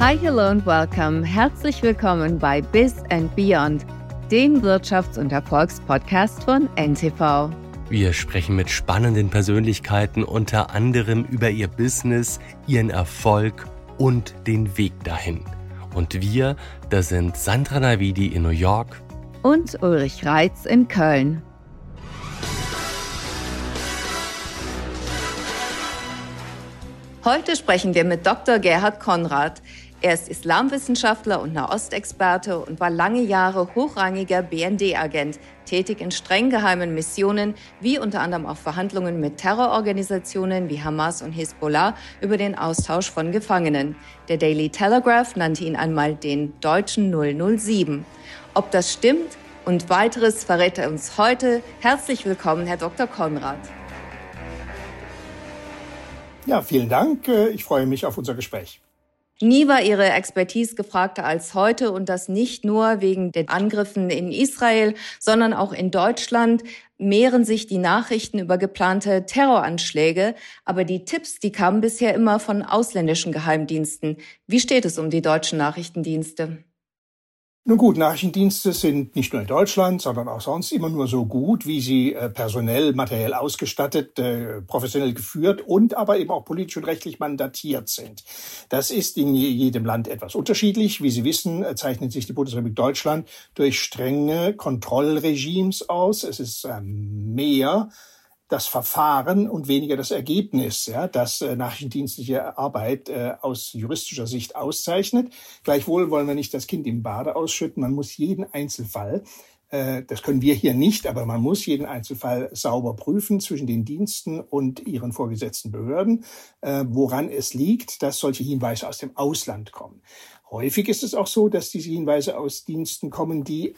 Hi, hello and welcome. Herzlich willkommen bei Biz and Beyond, dem Wirtschafts- und Erfolgspodcast von NTV. Wir sprechen mit spannenden Persönlichkeiten unter anderem über ihr Business, ihren Erfolg und den Weg dahin. Und wir, das sind Sandra Navidi in New York und Ulrich Reitz in Köln. Heute sprechen wir mit Dr. Gerhard Konrad. Er ist Islamwissenschaftler und Nahostexperte und war lange Jahre hochrangiger BND-Agent, tätig in streng geheimen Missionen, wie unter anderem auch Verhandlungen mit Terrororganisationen wie Hamas und Hezbollah über den Austausch von Gefangenen. Der Daily Telegraph nannte ihn einmal den deutschen 007. Ob das stimmt und weiteres verrät er uns heute. Herzlich willkommen, Herr Dr. Konrad. Ja, vielen Dank. Ich freue mich auf unser Gespräch. Nie war ihre Expertise gefragter als heute und das nicht nur wegen den Angriffen in Israel, sondern auch in Deutschland mehren sich die Nachrichten über geplante Terroranschläge, aber die Tipps, die kamen bisher immer von ausländischen Geheimdiensten. Wie steht es um die deutschen Nachrichtendienste? Nun gut, Nachrichtendienste sind nicht nur in Deutschland, sondern auch sonst immer nur so gut, wie sie äh, personell, materiell ausgestattet, äh, professionell geführt und aber eben auch politisch und rechtlich mandatiert sind. Das ist in jedem Land etwas unterschiedlich. Wie Sie wissen, äh, zeichnet sich die Bundesrepublik Deutschland durch strenge Kontrollregimes aus. Es ist ähm, mehr das Verfahren und weniger das Ergebnis, ja, das äh, nachrichtendienstliche Arbeit äh, aus juristischer Sicht auszeichnet. Gleichwohl wollen wir nicht das Kind im Bade ausschütten. Man muss jeden Einzelfall äh, das können wir hier nicht, aber man muss jeden Einzelfall sauber prüfen zwischen den Diensten und ihren vorgesetzten Behörden, äh, woran es liegt, dass solche Hinweise aus dem Ausland kommen. Häufig ist es auch so, dass diese Hinweise aus Diensten kommen, die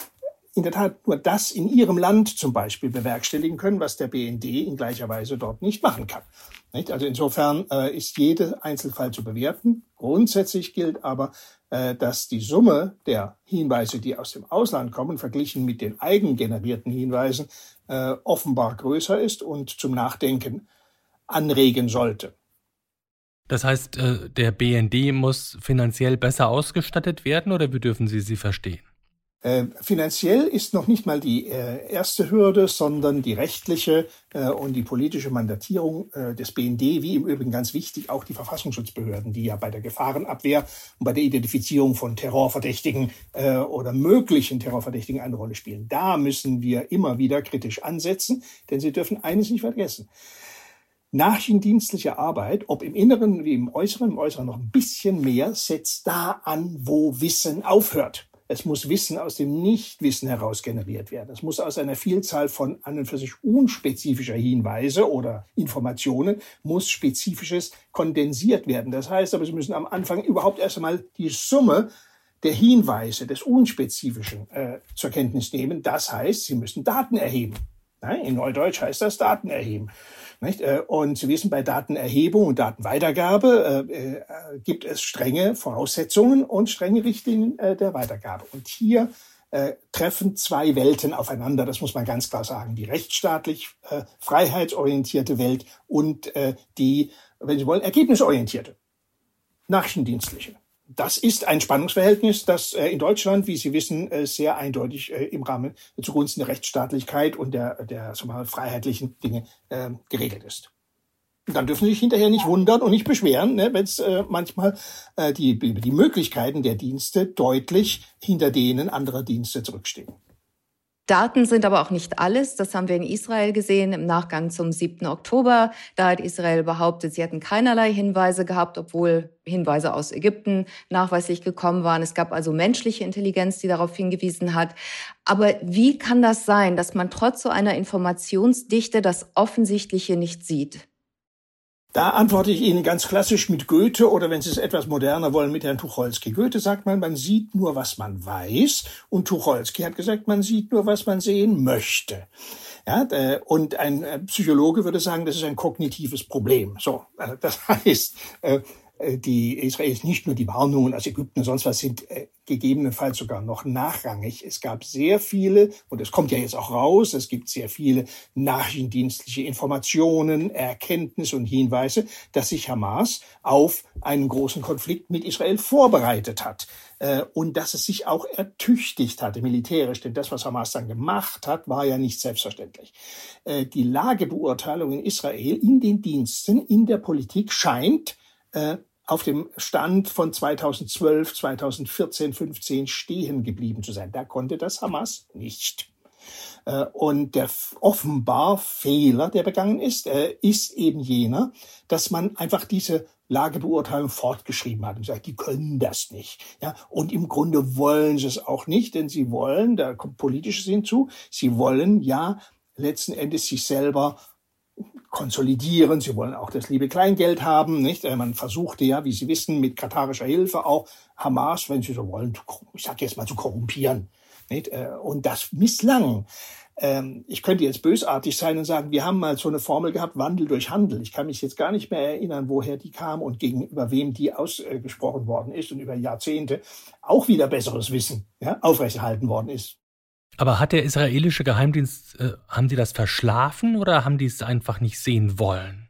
in der Tat nur das in ihrem Land zum Beispiel bewerkstelligen können, was der BND in gleicher Weise dort nicht machen kann. Also insofern äh, ist jeder Einzelfall zu bewerten. Grundsätzlich gilt aber, äh, dass die Summe der Hinweise, die aus dem Ausland kommen, verglichen mit den eigengenerierten Hinweisen, äh, offenbar größer ist und zum Nachdenken anregen sollte. Das heißt, der BND muss finanziell besser ausgestattet werden oder wie dürfen Sie sie verstehen? Äh, finanziell ist noch nicht mal die äh, erste Hürde, sondern die rechtliche äh, und die politische Mandatierung äh, des BND, wie im Übrigen ganz wichtig auch die Verfassungsschutzbehörden, die ja bei der Gefahrenabwehr und bei der Identifizierung von Terrorverdächtigen äh, oder möglichen Terrorverdächtigen eine Rolle spielen. Da müssen wir immer wieder kritisch ansetzen, denn Sie dürfen eines nicht vergessen. Nachrichtendienstliche Arbeit, ob im Inneren wie im Äußeren, im Äußeren noch ein bisschen mehr, setzt da an, wo Wissen aufhört. Es muss Wissen aus dem Nichtwissen heraus generiert werden. Es muss aus einer Vielzahl von an und für sich unspezifischer Hinweise oder Informationen muss spezifisches kondensiert werden. Das heißt aber, Sie müssen am Anfang überhaupt erst einmal die Summe der Hinweise des Unspezifischen äh, zur Kenntnis nehmen. Das heißt, Sie müssen Daten erheben. In Neudeutsch heißt das Daten erheben. Äh, und Sie wissen, bei Datenerhebung und Datenweitergabe äh, äh, gibt es strenge Voraussetzungen und strenge Richtlinien der Weitergabe. Und hier treffen zwei Welten aufeinander, das muss man ganz klar sagen. Die rechtsstaatlich freiheitsorientierte Welt und die, wenn Sie wollen, ergebnisorientierte, nachrichtendienstliche das ist ein Spannungsverhältnis, das äh, in Deutschland, wie Sie wissen, äh, sehr eindeutig äh, im Rahmen zugunsten der Rechtsstaatlichkeit und der, der wir mal, freiheitlichen Dinge geregelt ist. Und dann dürfen Sie sich hinterher nicht wundern und nicht beschweren, ne, wenn es äh, manchmal äh, die, die Möglichkeiten der Dienste deutlich hinter denen anderer Dienste zurückstehen. Daten sind aber auch nicht alles. Das haben wir in Israel gesehen im Nachgang zum 7. Oktober. Da hat Israel behauptet, sie hätten keinerlei Hinweise gehabt, obwohl Hinweise aus Ägypten nachweislich gekommen waren. Es gab also menschliche Intelligenz, die darauf hingewiesen hat. Aber wie kann das sein, dass man trotz so einer Informationsdichte das Offensichtliche nicht sieht? Da antworte ich Ihnen ganz klassisch mit Goethe oder wenn Sie es etwas moderner wollen, mit Herrn Tucholsky. Goethe sagt man, man sieht nur, was man weiß und Tucholsky hat gesagt, man sieht nur, was man sehen möchte. Ja, und ein äh, Psychologe würde sagen, das ist ein kognitives Problem. So, äh, das heißt, äh, die Israelis nicht nur die Warnungen aus Ägypten und sonst was sind äh, gegebenenfalls sogar noch nachrangig. Es gab sehr viele, und es kommt ja jetzt auch raus, es gibt sehr viele nachrichtendienstliche Informationen, Erkenntnisse und Hinweise, dass sich Hamas auf einen großen Konflikt mit Israel vorbereitet hat äh, und dass es sich auch ertüchtigt hatte militärisch, denn das, was Hamas dann gemacht hat, war ja nicht selbstverständlich. Äh, die Lagebeurteilung in Israel in den Diensten, in der Politik scheint äh, auf dem Stand von 2012, 2014, 15 stehen geblieben zu sein. Da konnte das Hamas nicht. Äh, und der offenbar Fehler, der begangen ist, äh, ist eben jener, dass man einfach diese Lagebeurteilung fortgeschrieben hat und sagt, die können das nicht. Ja, und im Grunde wollen sie es auch nicht, denn sie wollen, da kommt politisches hinzu, sie wollen ja letzten Endes sich selber konsolidieren. Sie wollen auch das liebe Kleingeld haben, nicht? Äh, man versuchte ja, wie Sie wissen, mit katarischer Hilfe auch Hamas, wenn Sie so wollen, ich sage jetzt mal zu korrumpieren, nicht? Äh, und das misslang. Ähm, ich könnte jetzt bösartig sein und sagen, wir haben mal so eine Formel gehabt, Wandel durch Handel. Ich kann mich jetzt gar nicht mehr erinnern, woher die kam und gegenüber wem die ausgesprochen worden ist und über Jahrzehnte auch wieder besseres Wissen ja, aufrechterhalten worden ist. Aber hat der israelische Geheimdienst, äh, haben die das verschlafen oder haben die es einfach nicht sehen wollen?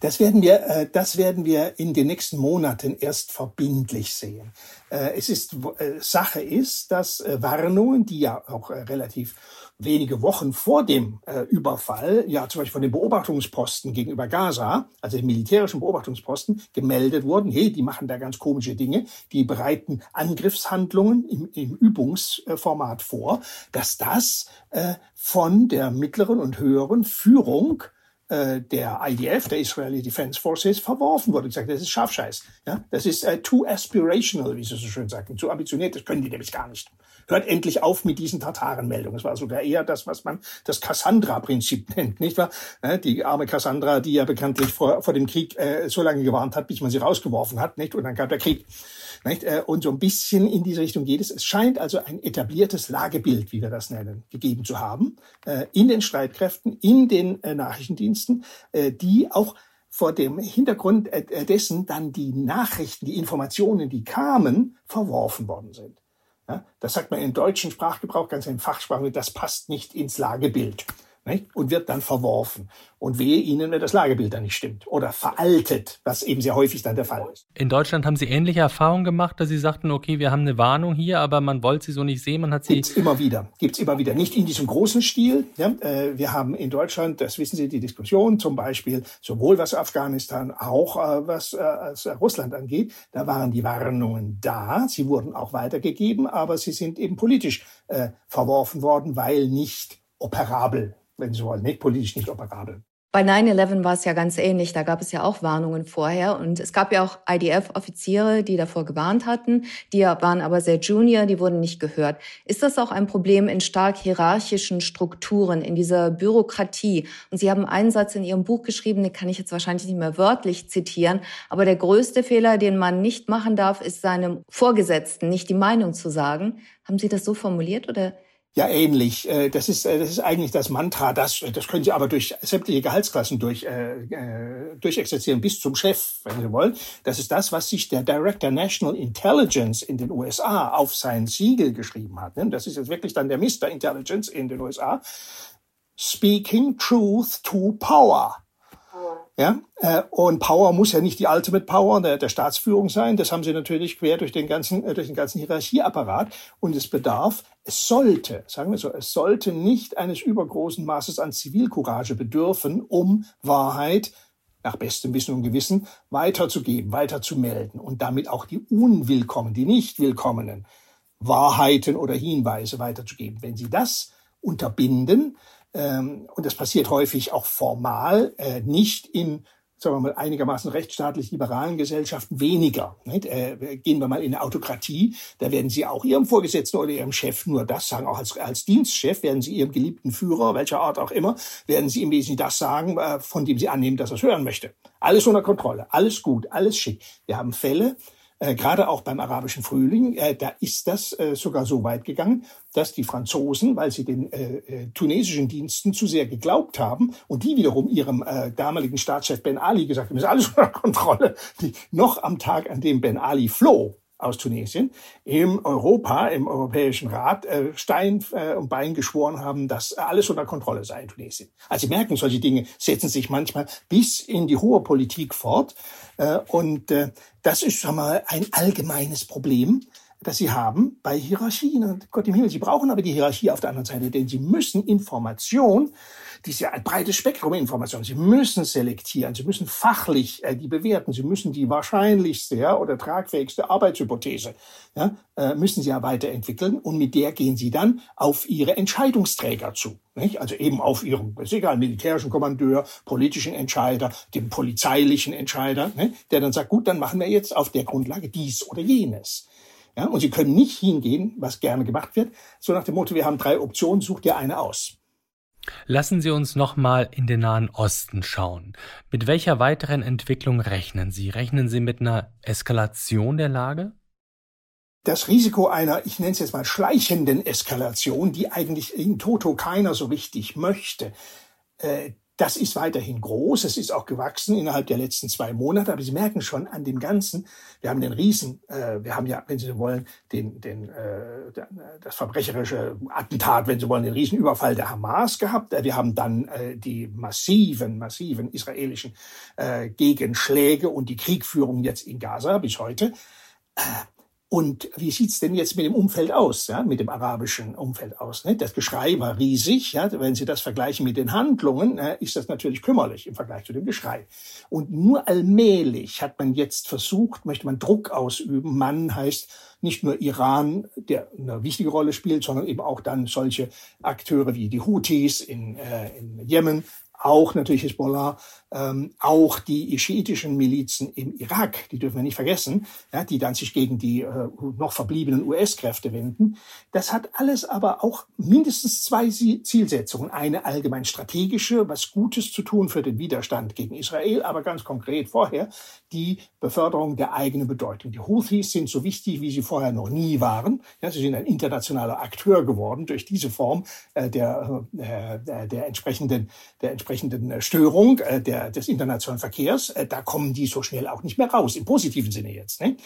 Das werden wir, äh, das werden wir in den nächsten Monaten erst verbindlich sehen. Äh, es ist, äh, Sache ist, dass äh, Warnungen, die ja auch äh, relativ wenige Wochen vor dem äh, Überfall, ja zum Beispiel von den Beobachtungsposten gegenüber Gaza, also den militärischen Beobachtungsposten, gemeldet wurden, hey, die machen da ganz komische Dinge, die bereiten Angriffshandlungen im, im Übungsformat vor, dass das äh, von der mittleren und höheren Führung äh, der IDF, der Israeli Defense Forces, verworfen wurde. Ich sage, das ist Scharfscheiß. Ja? Das ist äh, too aspirational, wie sie so schön sagen. Zu ambitioniert, das können die nämlich gar nicht. Hört endlich auf mit diesen Tatarenmeldungen. Es war sogar eher das, was man das Cassandra-Prinzip nennt, nicht wahr? Die arme Cassandra, die ja bekanntlich vor, vor dem Krieg äh, so lange gewarnt hat, bis man sie rausgeworfen hat, nicht? Und dann gab der Krieg. Nicht? Äh, und so ein bisschen in diese Richtung geht es. Es scheint also ein etabliertes Lagebild, wie wir das nennen, gegeben zu haben, äh, in den Streitkräften, in den äh, Nachrichtendiensten, die auch vor dem Hintergrund dessen dann die Nachrichten, die Informationen, die kamen, verworfen worden sind. Das sagt man im deutschen Sprachgebrauch ganz in Fachsprache, das passt nicht ins Lagebild und wird dann verworfen. Und wehe Ihnen, wenn das Lagebild dann nicht stimmt oder veraltet, was eben sehr häufig dann der Fall ist. In Deutschland haben Sie ähnliche Erfahrungen gemacht, dass Sie sagten, okay, wir haben eine Warnung hier, aber man wollte sie so nicht sehen, man hat sie... Gibt's immer wieder, gibt's immer wieder. Nicht in diesem großen Stil. Ja? Äh, wir haben in Deutschland, das wissen Sie, die Diskussion zum Beispiel, sowohl was Afghanistan, auch äh, was äh, Russland angeht, da waren die Warnungen da, sie wurden auch weitergegeben, aber sie sind eben politisch verworfen worden, weil nicht operabel wenn Sie wollen, nicht politisch nicht operabel. Bei 9-11 war es ja ganz ähnlich. Da gab es ja auch Warnungen vorher. Und es gab ja auch IDF-Offiziere, die davor gewarnt hatten. Die waren aber sehr junior, die wurden nicht gehört. Ist das auch ein Problem in stark hierarchischen Strukturen, in dieser Bürokratie? Und Sie haben einen Satz in Ihrem Buch geschrieben, den kann ich jetzt wahrscheinlich nicht mehr wörtlich zitieren. Aber der größte Fehler, den man nicht machen darf, ist seinem Vorgesetzten nicht die Meinung zu sagen. Haben Sie das so formuliert oder? Ja, ähnlich. Äh, das ist, äh, das ist eigentlich das Mantra, das, das können Sie aber durch sämtliche Gehaltsklassen durch, äh, äh, durchexerzieren bis zum Chef, wenn Sie wollen. Das ist das, was sich der Director National Intelligence in den USA auf sein Siegel geschrieben hat. Das ist jetzt wirklich dann der Mr. Intelligence in den USA. Speaking truth to power. Ja, äh, und Power muss ja nicht die Ultimate Power der, der Staatsführung sein. Das haben sie natürlich quer durch den ganzen, äh, durch den ganzen Hierarchieapparat. Und es bedarf, es sollte, sagen wir so, es sollte nicht eines übergroßen Maßes an Zivilcourage bedürfen, um Wahrheit nach bestem Wissen und Gewissen weiterzugeben, weiterzumelden und damit auch die unwillkommenen, die nicht willkommenen Wahrheiten oder Hinweise weiterzugeben. Wenn Sie das unterbinden, ähm, und das passiert häufig auch formal, äh, nicht in sagen wir mal, einigermaßen rechtsstaatlich liberalen Gesellschaften weniger. Äh, gehen wir mal in eine Autokratie, da werden Sie auch Ihrem Vorgesetzten oder Ihrem Chef nur das sagen, auch als, als Dienstchef werden Sie Ihrem geliebten Führer, welcher Art auch immer, werden Sie im Wesentlichen das sagen, äh, von dem Sie annehmen, dass er es hören möchte. Alles unter Kontrolle, alles gut, alles schick. Wir haben Fälle, Äh, Gerade auch beim arabischen Frühling, äh, da ist das äh, sogar so weit gegangen, dass die Franzosen, weil sie den äh, äh, tunesischen Diensten zu sehr geglaubt haben und die wiederum ihrem äh, damaligen Staatschef Ben Ali gesagt haben, ist alles unter Kontrolle, die noch am Tag, an dem Ben Ali floh, aus Tunesien im Europa, im Europäischen Rat äh, Stein äh, und Bein geschworen haben, dass alles unter Kontrolle sei in Tunesien. Also Sie merken, solche Dinge setzen sich manchmal bis in die hohe Politik fort. Äh, und äh, das ist schon mal ein allgemeines Problem das sie haben bei Hierarchien. Und Gott im Himmel, sie brauchen aber die Hierarchie auf der anderen Seite, denn sie müssen Information die ist ja ein breites Spektrum Informationen. Sie müssen selektieren, Sie müssen fachlich äh, die bewerten, Sie müssen die wahrscheinlichste ja, oder tragfähigste Arbeitshypothese ja, äh, müssen Sie ja weiterentwickeln und mit der gehen Sie dann auf Ihre Entscheidungsträger zu. Nicht? Also eben auf Ihren, ist egal, militärischen Kommandeur, politischen Entscheider, dem polizeilichen Entscheider, ne, der dann sagt, gut, dann machen wir jetzt auf der Grundlage dies oder jenes. Ja, und Sie können nicht hingehen, was gerne gemacht wird, so nach dem Motto, wir haben drei Optionen, such dir eine aus. Lassen Sie uns nochmal in den Nahen Osten schauen. Mit welcher weiteren Entwicklung rechnen Sie? Rechnen Sie mit einer Eskalation der Lage? Das Risiko einer, ich nenne es jetzt mal schleichenden Eskalation, die eigentlich in Toto keiner so richtig möchte, äh, das ist weiterhin groß. Es ist auch gewachsen innerhalb der letzten zwei Monate. Aber Sie merken schon an dem Ganzen, wir haben den Riesen, äh, wir haben ja, wenn Sie wollen, den, den, äh, das verbrecherische Attentat, wenn Sie wollen, den Riesenüberfall der Hamas gehabt. Wir haben dann äh, die massiven, massiven israelischen äh, Gegenschläge und die Kriegführung jetzt in Gaza bis heute. Und wie sieht's denn jetzt mit dem Umfeld aus, ja, mit dem arabischen Umfeld aus? Ne? Das Geschrei war riesig. Ja? Wenn Sie das vergleichen mit den Handlungen, äh, ist das natürlich kümmerlich im Vergleich zu dem Geschrei. Und nur allmählich hat man jetzt versucht, möchte man Druck ausüben. Man heißt nicht nur Iran, der eine wichtige Rolle spielt, sondern eben auch dann solche Akteure wie die Houthis in, äh, in Jemen, auch natürlich Hezbollah, ähm, auch die schiitischen Milizen im Irak, die dürfen wir nicht vergessen, ja, die dann sich gegen die äh, noch verbliebenen US-Kräfte wenden. Das hat alles aber auch mindestens zwei Zielsetzungen. Eine allgemein strategische, was Gutes zu tun für den Widerstand gegen Israel, aber ganz konkret vorher die Beförderung der eigenen Bedeutung. Die Houthis sind so wichtig, wie sie vorher noch nie waren. Ja, sie sind ein internationaler Akteur geworden durch diese Form äh, der, äh, der entsprechenden, der entsprechenden Störung äh, der des internationalen Verkehrs, äh, da kommen die so schnell auch nicht mehr raus, im positiven Sinne jetzt. Ne?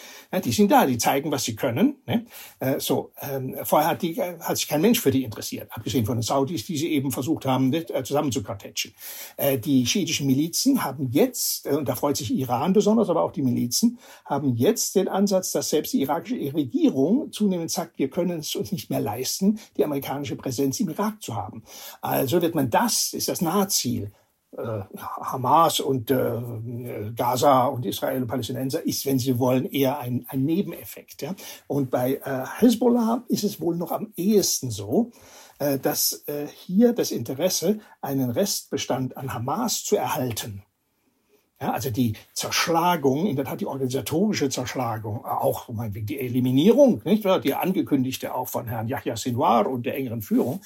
Die sind da, die zeigen, was sie können. Ne? Äh, so, ähm, vorher hat, die, äh, hat sich kein Mensch für die interessiert, abgesehen von den Saudis, die sie eben versucht haben, ne, äh, zusammenzukartätschen. Äh, die schiitischen Milizen haben jetzt, äh, und da freut sich Iran besonders, aber auch die Milizen, haben jetzt den Ansatz, dass selbst die irakische Regierung zunehmend sagt, wir können es uns nicht mehr leisten, die amerikanische Präsenz im Irak zu haben. Also wird man das, ist das Nahziel, äh, Hamas und äh, Gaza und Israel und Palästinenser ist, wenn Sie wollen, eher ein, ein Nebeneffekt. Ja? Und bei äh, Hezbollah ist es wohl noch am ehesten so, äh, dass äh, hier das Interesse, einen Restbestand an Hamas zu erhalten, ja, also die Zerschlagung, in der Tat die organisatorische Zerschlagung, auch die Eliminierung, nicht die angekündigte auch von Herrn Yahya Sinwar und der engeren Führung,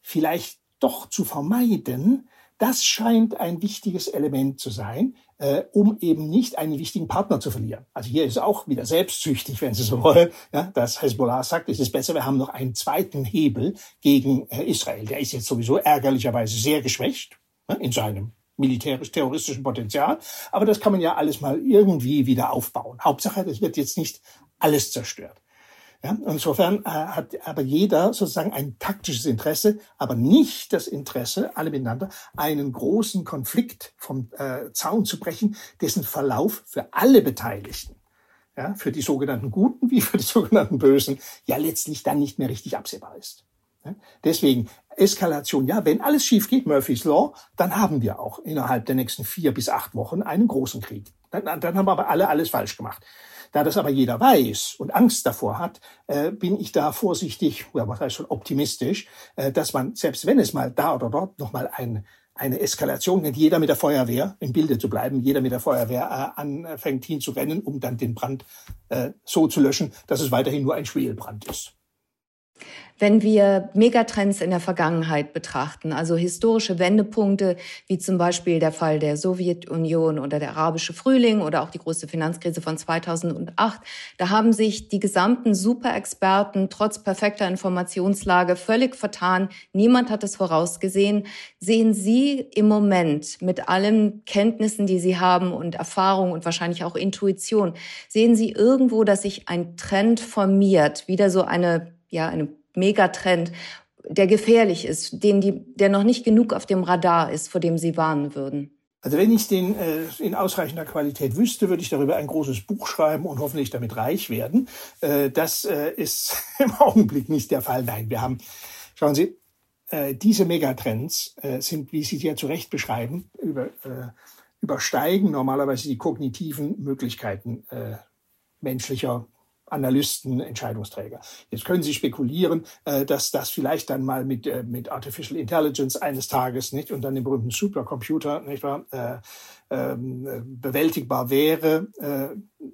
vielleicht doch zu vermeiden, das scheint ein wichtiges Element zu sein, äh, um eben nicht einen wichtigen Partner zu verlieren. Also hier ist auch wieder selbstsüchtig, wenn Sie so wollen, ja, dass Hezbollah sagt, es ist besser, wir haben noch einen zweiten Hebel gegen äh, Israel. Der ist jetzt sowieso ärgerlicherweise sehr geschwächt ja, in seinem militärisch-terroristischen Potenzial. Aber das kann man ja alles mal irgendwie wieder aufbauen. Hauptsache, es wird jetzt nicht alles zerstört. Ja, insofern äh, hat aber jeder sozusagen ein taktisches Interesse, aber nicht das Interesse, alle miteinander, einen großen Konflikt vom äh, Zaun zu brechen, dessen Verlauf für alle Beteiligten, ja, für die sogenannten Guten wie für die sogenannten Bösen, ja letztlich dann nicht mehr richtig absehbar ist. Ja, deswegen Eskalation, ja, wenn alles schief geht, Murphy's Law, dann haben wir auch innerhalb der nächsten vier bis acht Wochen einen großen Krieg. Dann, dann haben aber alle alles falsch gemacht. Da das aber jeder weiß und Angst davor hat, äh, bin ich da vorsichtig, ja, was heißt schon optimistisch, äh, dass man, selbst wenn es mal da oder dort nochmal ein, eine Eskalation nennt, jeder mit der Feuerwehr im Bilde zu bleiben, jeder mit der Feuerwehr äh, anfängt hinzurennen, um dann den Brand äh, so zu löschen, dass es weiterhin nur ein Schwelbrand ist. Wenn wir Megatrends in der Vergangenheit betrachten, also historische Wendepunkte, wie zum Beispiel der Fall der Sowjetunion oder der arabische Frühling oder auch die große Finanzkrise von 2008, da haben sich die gesamten Superexperten trotz perfekter Informationslage völlig vertan. Niemand hat es vorausgesehen. Sehen Sie im Moment mit allen Kenntnissen, die Sie haben und Erfahrung und wahrscheinlich auch Intuition, sehen Sie irgendwo, dass sich ein Trend formiert, wieder so eine, ja, eine Megatrend, der gefährlich ist, den die, der noch nicht genug auf dem Radar ist, vor dem Sie warnen würden? Also wenn ich den äh, in ausreichender Qualität wüsste, würde ich darüber ein großes Buch schreiben und hoffentlich damit reich werden. Äh, das äh, ist im Augenblick nicht der Fall. Nein, wir haben, schauen Sie, äh, diese Megatrends äh, sind, wie Sie ja zu Recht beschreiben, über, äh, übersteigen normalerweise die kognitiven Möglichkeiten äh, menschlicher Analysten, Entscheidungsträger. Jetzt können Sie spekulieren, äh, dass das vielleicht dann mal mit, äh, mit Artificial Intelligence eines Tages nicht und dann dem berühmten Supercomputer nicht wahr, äh, ähm, bewältigbar wäre.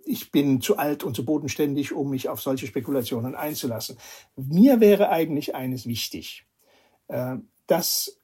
Ich bin zu alt und zu bodenständig, um mich auf solche Spekulationen einzulassen. Mir wäre eigentlich eines wichtig, dass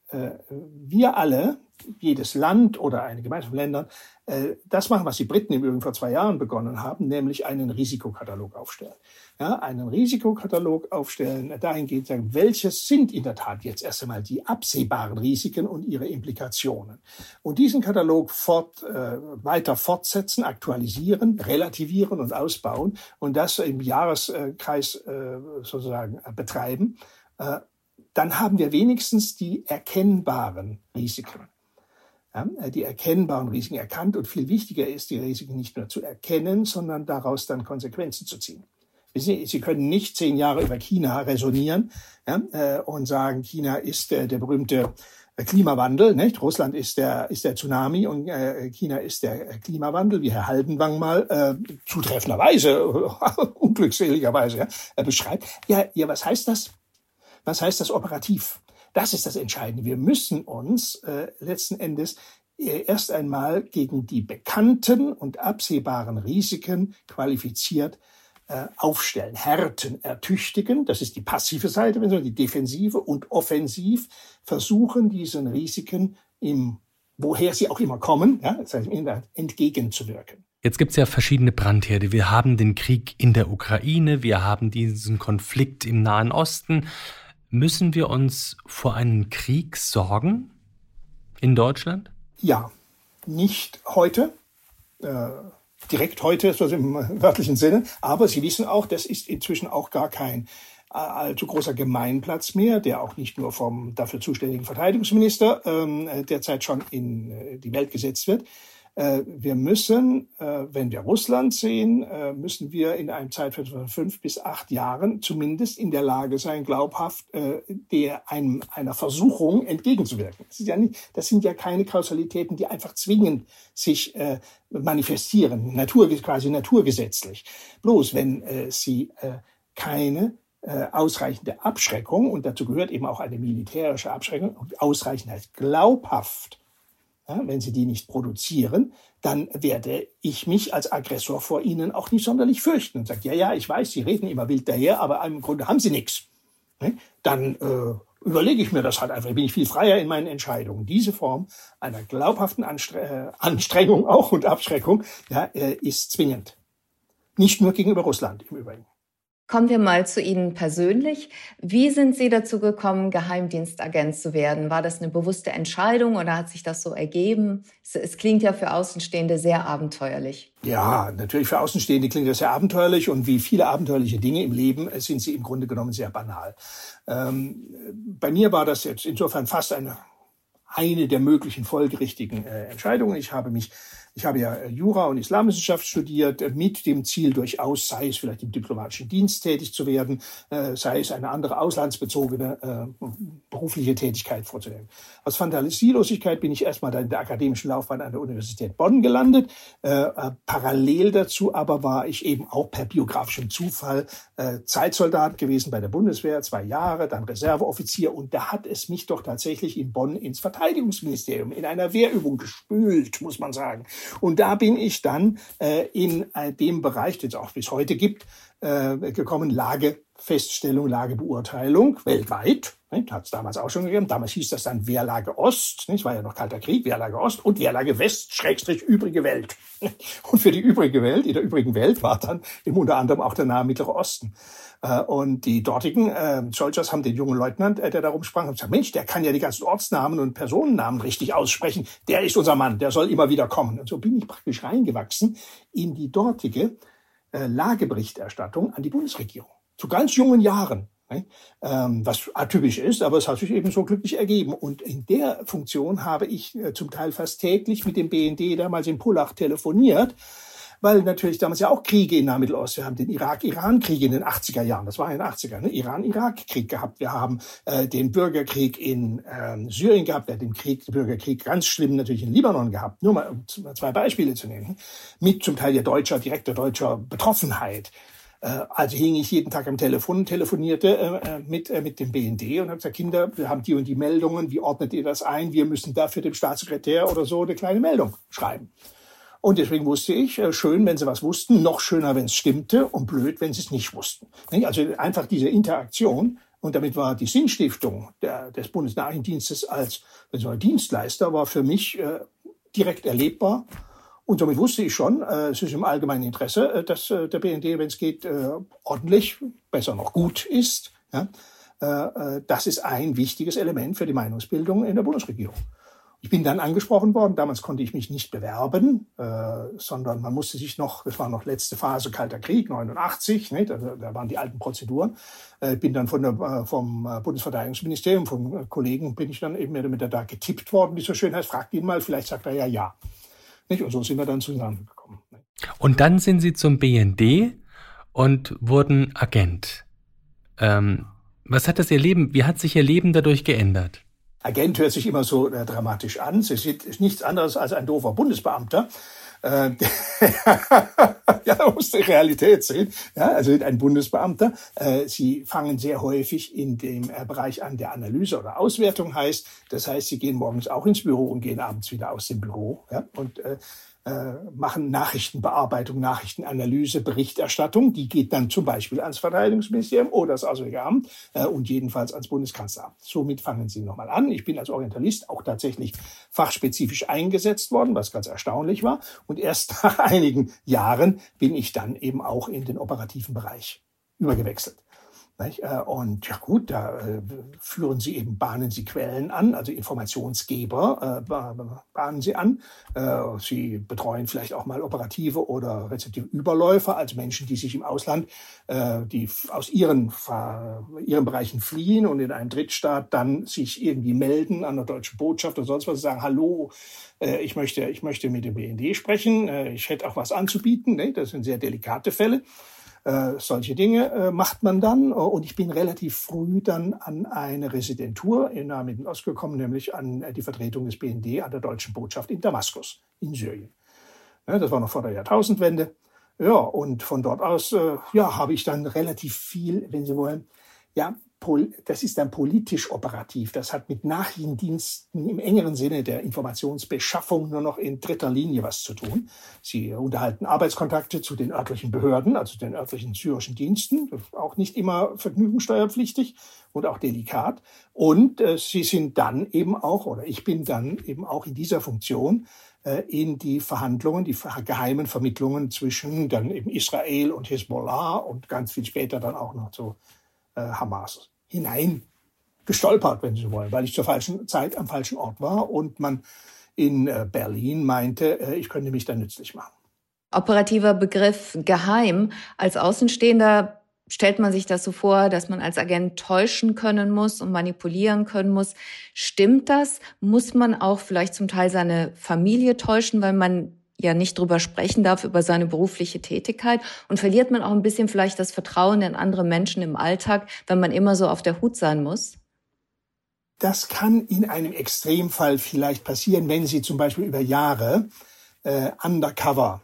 wir alle, jedes Land oder eine Gemeinschaft von Ländern, äh, das machen, was die Briten im Übrigen vor zwei Jahren begonnen haben, nämlich einen Risikokatalog aufstellen. Ja, einen Risikokatalog aufstellen, dahingehend sagen, welches sind in der Tat jetzt erst einmal die absehbaren Risiken und ihre Implikationen. Und diesen Katalog fort, äh, weiter fortsetzen, aktualisieren, relativieren und ausbauen und das im Jahreskreis äh, sozusagen äh, betreiben. Dann haben wir wenigstens die erkennbaren Risiken ja, äh, die erkennbaren Risiken erkannt. Und viel wichtiger ist, die Risiken nicht nur zu erkennen, sondern daraus dann Konsequenzen zu ziehen. Sie, können nicht zehn Jahre über China resonieren ja, äh, und sagen, China ist äh, der berühmte Klimawandel, nicht? Russland ist der ist der Tsunami und äh, China ist der Klimawandel, wie Herr Haldenwang mal äh, zutreffenderweise, unglückseligerweise ja, beschreibt. Ja, ja, was heißt das? Was heißt das operativ? Das ist das Entscheidende. Wir müssen uns äh, letzten Endes äh, erst einmal gegen die bekannten und absehbaren Risiken qualifiziert äh, aufstellen, härten, ertüchtigen. Das ist die passive Seite, wenn Sie die defensive und offensiv versuchen, diesen Risiken im woher sie auch immer kommen, ja, das heißt, entgegenzuwirken. Jetzt gibt es ja verschiedene Brandherde. Wir haben den Krieg in der Ukraine, wir haben diesen Konflikt im Nahen Osten. Müssen wir uns vor einem Krieg sorgen in Deutschland? Ja, nicht heute, äh, direkt heute, also im wörtlichen Sinne, aber Sie wissen auch, das ist inzwischen auch gar kein äh, allzu großer Gemeinplatz mehr, der auch nicht nur vom dafür zuständigen Verteidigungsminister ähm, derzeit schon in äh, die Welt gesetzt wird. Äh, wir müssen, äh, wenn wir Russland sehen, äh, müssen wir in einem Zeitfenster von fünf bis acht Jahren zumindest in der Lage sein, glaubhaft der einem, einer Versuchung entgegenzuwirken. Das, ja nicht, das sind ja keine Kausalitäten, die einfach zwingend sich manifestieren, Natur, quasi naturgesetzlich. Bloß wenn sie keine ausreichende Abschreckung, und dazu gehört eben auch eine militärische Abschreckung, ausreichend heißt glaubhaft wenn Sie die nicht produzieren, dann werde ich mich als Aggressor vor Ihnen auch nicht sonderlich fürchten und sagt, ja, ja, ich weiß, Sie reden immer wild daher, aber im Grunde haben Sie nichts. Dann äh, überlege ich mir das halt einfach, bin ich viel freier in meinen Entscheidungen. Diese Form einer glaubhaften Anstre äh, Anstrengung auch und Abschreckung ja, äh, ist zwingend. Nicht nur gegenüber Russland im Übrigen. Kommen wir mal zu Ihnen persönlich. Wie sind Sie dazu gekommen, Geheimdienstagent zu werden? War das eine bewusste Entscheidung oder hat sich das so ergeben? Es, klingt ja für Außenstehende sehr abenteuerlich. Ja, natürlich für Außenstehende klingt das sehr abenteuerlich und wie viele abenteuerliche Dinge im Leben sind sie im Grunde genommen sehr banal. Ähm, bei mir war das jetzt insofern fast eine, eine der möglichen folgerichtigen äh, Entscheidungen. Ich habe mich ich habe ja äh, Jura und Islamwissenschaft studiert, äh, mit dem Ziel durchaus, sei es vielleicht im diplomatischen Dienst tätig zu werden, äh, sei es eine andere auslandsbezogene berufliche Tätigkeit vorzunehmen. Aus Fantasielosigkeit bin ich erstmal in der akademischen Laufbahn an der Universität Bonn gelandet. Parallel dazu aber war ich eben auch per biografischem Zufall Zeitsoldat gewesen bei der Bundeswehr, zwei Jahre, dann Reserveoffizier und da hat es mich doch tatsächlich in Bonn ins Verteidigungsministerium in einer Wehrübung gespült, muss man sagen. Und da bin ich dann äh, in äh, dem Bereich, den es auch bis heute gibt, äh, gekommen, Lage Feststellung, Lagebeurteilung weltweit. Hat es damals auch schon gegeben. Damals hieß das dann Wehrlage Ost. Es war ja noch Kalter Krieg, Wehrlage Ost und Wehrlage West, Schrägstrich übrige Welt. Und für die übrige Welt, in der übrigen Welt war dann im unter anderem auch der nahe Mittlere Osten. Äh, und die dortigen äh, Soldiers haben den jungen Leutnant, äh, der da rumsprang, gesagt, Mensch, der kann ja die ganzen Ortsnamen und Personennamen richtig aussprechen. Der ist unser Mann, der soll immer wieder kommen. Und so bin ich praktisch reingewachsen in die dortige Lageberichterstattung an die Bundesregierung zu ganz jungen Jahren. Ähm, was atypisch ist, aber es hat sich eben so glücklich ergeben. Und in der Funktion habe ich äh, zum Teil fast täglich mit dem BND damals in Pullach telefoniert, weil natürlich damals ja auch Kriege in Mittelost. Wir haben den Irak-Iran-Krieg in den 80er Jahren, das war in den 80er, ne? Iran-Irak-Krieg gehabt. Wir haben äh, den Bürgerkrieg in ähm, Syrien gehabt, wir haben den Krieg, den Bürgerkrieg ganz schlimm natürlich in Libanon gehabt. Nur mal um zwei Beispiele zu nennen. Mit zum Teil ja deutscher, direkter deutscher Betroffenheit. Äh, also hing ich jeden Tag am Telefon telefonierte äh, äh, mit, mit dem BND und habe gesagt, Kinder, wir haben die und die Meldungen, wie ordnet ihr das ein? Wir müssen dafür dem Staatssekretär oder so eine kleine Meldung schreiben. Und deswegen wusste ich, schön, wenn sie was wussten, noch schöner, wenn es stimmte und blöd, wenn sie es nicht wussten. Also einfach diese Interaktion und damit war die Sinnstiftung der, des Bundesnachrichtendienstes als Dienstleister war für mich äh, direkt erlebbar und somit wusste ich schon, äh, es ist im allgemeinen Interesse, äh, dass äh, der BND, wenn es geht, äh, ordentlich, besser noch gut ist. Ja? Äh, äh, das ist ein wichtiges Element für die Meinungsbildung in der Bundesregierung. Ich bin dann angesprochen worden. Damals konnte ich mich nicht bewerben, äh, sondern man musste sich noch, das war noch letzte Phase Kalter Krieg, 89, nicht? Also, da waren die alten Prozeduren. Äh, bin dann von der, äh, vom Bundesverteidigungsministerium, vom Kollegen, bin ich dann eben mehr damit da getippt worden, wie so schön heißt. Fragt ihn mal, vielleicht sagt er ja ja. Nicht? Und so sind wir dann zusammengekommen. Und dann sind Sie zum BND und wurden Agent. Ähm, was hat das Ihr Leben, wie hat sich Ihr Leben dadurch geändert? Agent hört sich immer so äh, dramatisch an. Es ist nichts anderes als ein doofer Bundesbeamter, äh, ja, da muss die Realität sehen. Ja, also ein Bundesbeamter. Äh, Sie fangen sehr häufig in dem äh, Bereich an, der Analyse oder Auswertung heißt. Das heißt, Sie gehen morgens auch ins Büro und gehen abends wieder aus dem Büro. Ja, und äh, machen Nachrichtenbearbeitung, Nachrichtenanalyse, Berichterstattung. Die geht dann zum Beispiel ans Verteidigungsministerium oder das Auswärtige Amt äh, und jedenfalls ans Bundeskanzleramt. Somit fangen Sie nochmal an. Ich bin als Orientalist auch tatsächlich fachspezifisch eingesetzt worden, was ganz erstaunlich war. Und erst nach einigen Jahren bin ich dann eben auch in den operativen Bereich übergewechselt. Äh, und ja gut, da äh, führen Sie eben, bahnen Sie Quellen an, also Informationsgeber äh, bahnen Sie an. Sie betreuen vielleicht auch mal operative oder rezeptive Überläufer, also Menschen, die sich im Ausland, die aus ihren, ihren Bereichen fliehen und in einem Drittstaat dann sich irgendwie melden an der deutschen Botschaft oder sonst was, sagen, hallo, ich möchte, ich möchte mit dem BND sprechen, ich hätte auch was anzubieten. Das sind sehr delikate Fälle. Äh, solche Dinge äh, macht man dann. Und ich bin relativ früh dann an eine Residentur in Nahe Mittel Ost gekommen, nämlich an äh, die Vertretung des BND an der deutschen Botschaft in Damaskus, in Syrien. Ja, das war noch vor der Jahrtausendwende. Ja, und von dort aus, äh, ja, habe ich dann relativ viel, wenn Sie wollen, ja, das ist dann politisch operativ. Das hat mit Nachrichtendiensten im engeren Sinne der Informationsbeschaffung nur noch in dritter Linie was zu tun. Sie unterhalten Arbeitskontakte zu den örtlichen Behörden, also den örtlichen syrischen Diensten, auch nicht immer vergnügungssteuerpflichtig und auch delikat. Und äh, sie sind dann eben auch, oder ich bin dann eben auch in dieser Funktion äh, in die Verhandlungen, die geheimen Vermittlungen zwischen dann eben Israel und Hezbollah und ganz viel später dann auch noch zu äh, Hamas hinein gestolpert, wenn Sie wollen, weil ich zur falschen Zeit am falschen Ort war und man in äh, Berlin meinte, äh, ich könnte mich da nützlich machen. Operativer Begriff geheim. Als Außenstehender stellt man sich das so vor, dass man als Agent täuschen können muss und manipulieren können muss. Stimmt das? Muss man auch vielleicht zum Teil seine Familie täuschen, weil man ja nicht drüber sprechen darf, über seine berufliche Tätigkeit. Und verliert man auch ein bisschen vielleicht das Vertrauen in andere Menschen im Alltag, wenn man immer so auf der Hut sein muss? Das kann in einem Extremfall vielleicht passieren, wenn Sie zum Beispiel über Jahre äh, undercover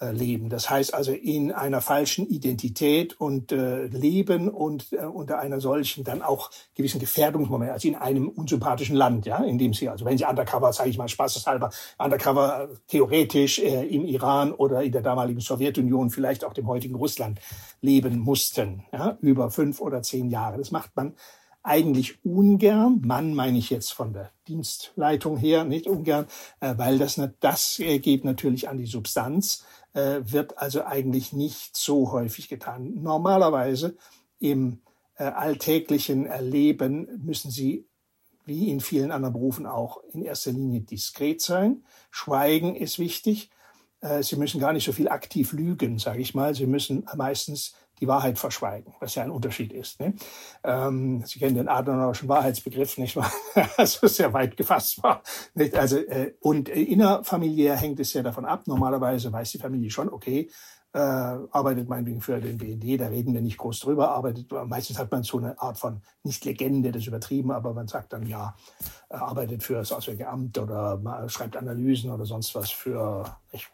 leben. Das heißt also in einer falschen Identität und äh, leben und äh, unter einer solchen dann auch gewissen Gefährdungsmoment, also in einem unsympathischen Land, ja, in dem sie, also wenn sie undercover, sage ich mal spaßeshalber, undercover äh, theoretisch äh, im Iran oder in der damaligen Sowjetunion, vielleicht auch dem heutigen Russland leben mussten, ja, über fünf oder zehn Jahre. Das macht man eigentlich ungern, Mann meine ich jetzt von der Dienstleitung her, nicht ungern, äh, weil das, das geht natürlich an die Substanz äh, wird also eigentlich nicht so häufig getan. Normalerweise im äh, alltäglichen Erleben müssen Sie wie in vielen anderen Berufen auch in erster Linie diskret sein. Schweigen ist wichtig. Äh, Sie müssen gar nicht so viel aktiv lügen, sage ich mal. Sie müssen meistens die Wahrheit verschweigen, was ja ein Unterschied ist. Ne? Ähm, Sie kennen den Adenauerischen Wahrheitsbegriff, nicht wahr? also sehr weit gefasst war. Nicht? Also, äh, und äh, innerfamiliär hängt es ja davon ab. Normalerweise weiß die Familie schon, okay, äh, arbeitet meinetwegen für den BND, da reden wir nicht groß drüber, arbeitet, meistens hat man so eine Art von, nicht Legende, das ist übertrieben, aber man sagt dann, ja, arbeitet für das Auswärtige Amt oder schreibt Analysen oder sonst was für, ich,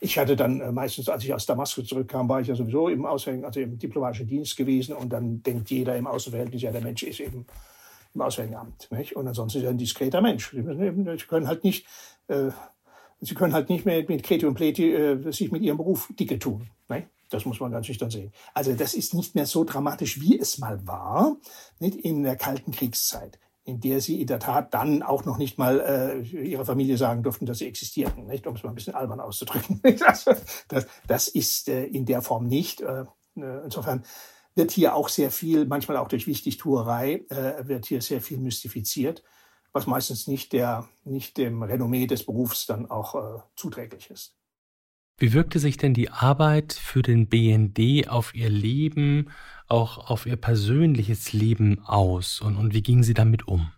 ich hatte dann äh, meistens, als ich aus Damaskus zurückkam, war ich ja sowieso im Auswärtigen, also im diplomatischen Dienst gewesen und dann denkt jeder im Außenverhältnis, ja, der Mensch ist eben im Auswärtigen Amt. Nicht? Und ansonsten ist er ein diskreter Mensch. Sie können halt nicht, äh, Sie können halt nicht mehr mit Kreti und Pleti äh, sich mit ihrem Beruf dicke tun. Ne? Das muss man ganz nüchtern sehen. Also das ist nicht mehr so dramatisch, wie es mal war, nicht in der kalten Kriegszeit, in der sie in der Tat dann auch noch nicht mal äh, ihrer Familie sagen durften, dass sie existierten, nicht, um es mal ein bisschen albern auszudrücken. Das, das ist äh, in der Form nicht. Äh, äh, insofern wird hier auch sehr viel, manchmal auch durch Wichtigtuerei, äh, wird hier sehr viel mystifiziert was meistens nicht, der, nicht dem Renommee des Berufs dann auch äh, zuträglich ist. Wie wirkte sich denn die Arbeit für den BND auf Ihr Leben, auch auf Ihr persönliches Leben aus und, und wie gingen Sie damit um?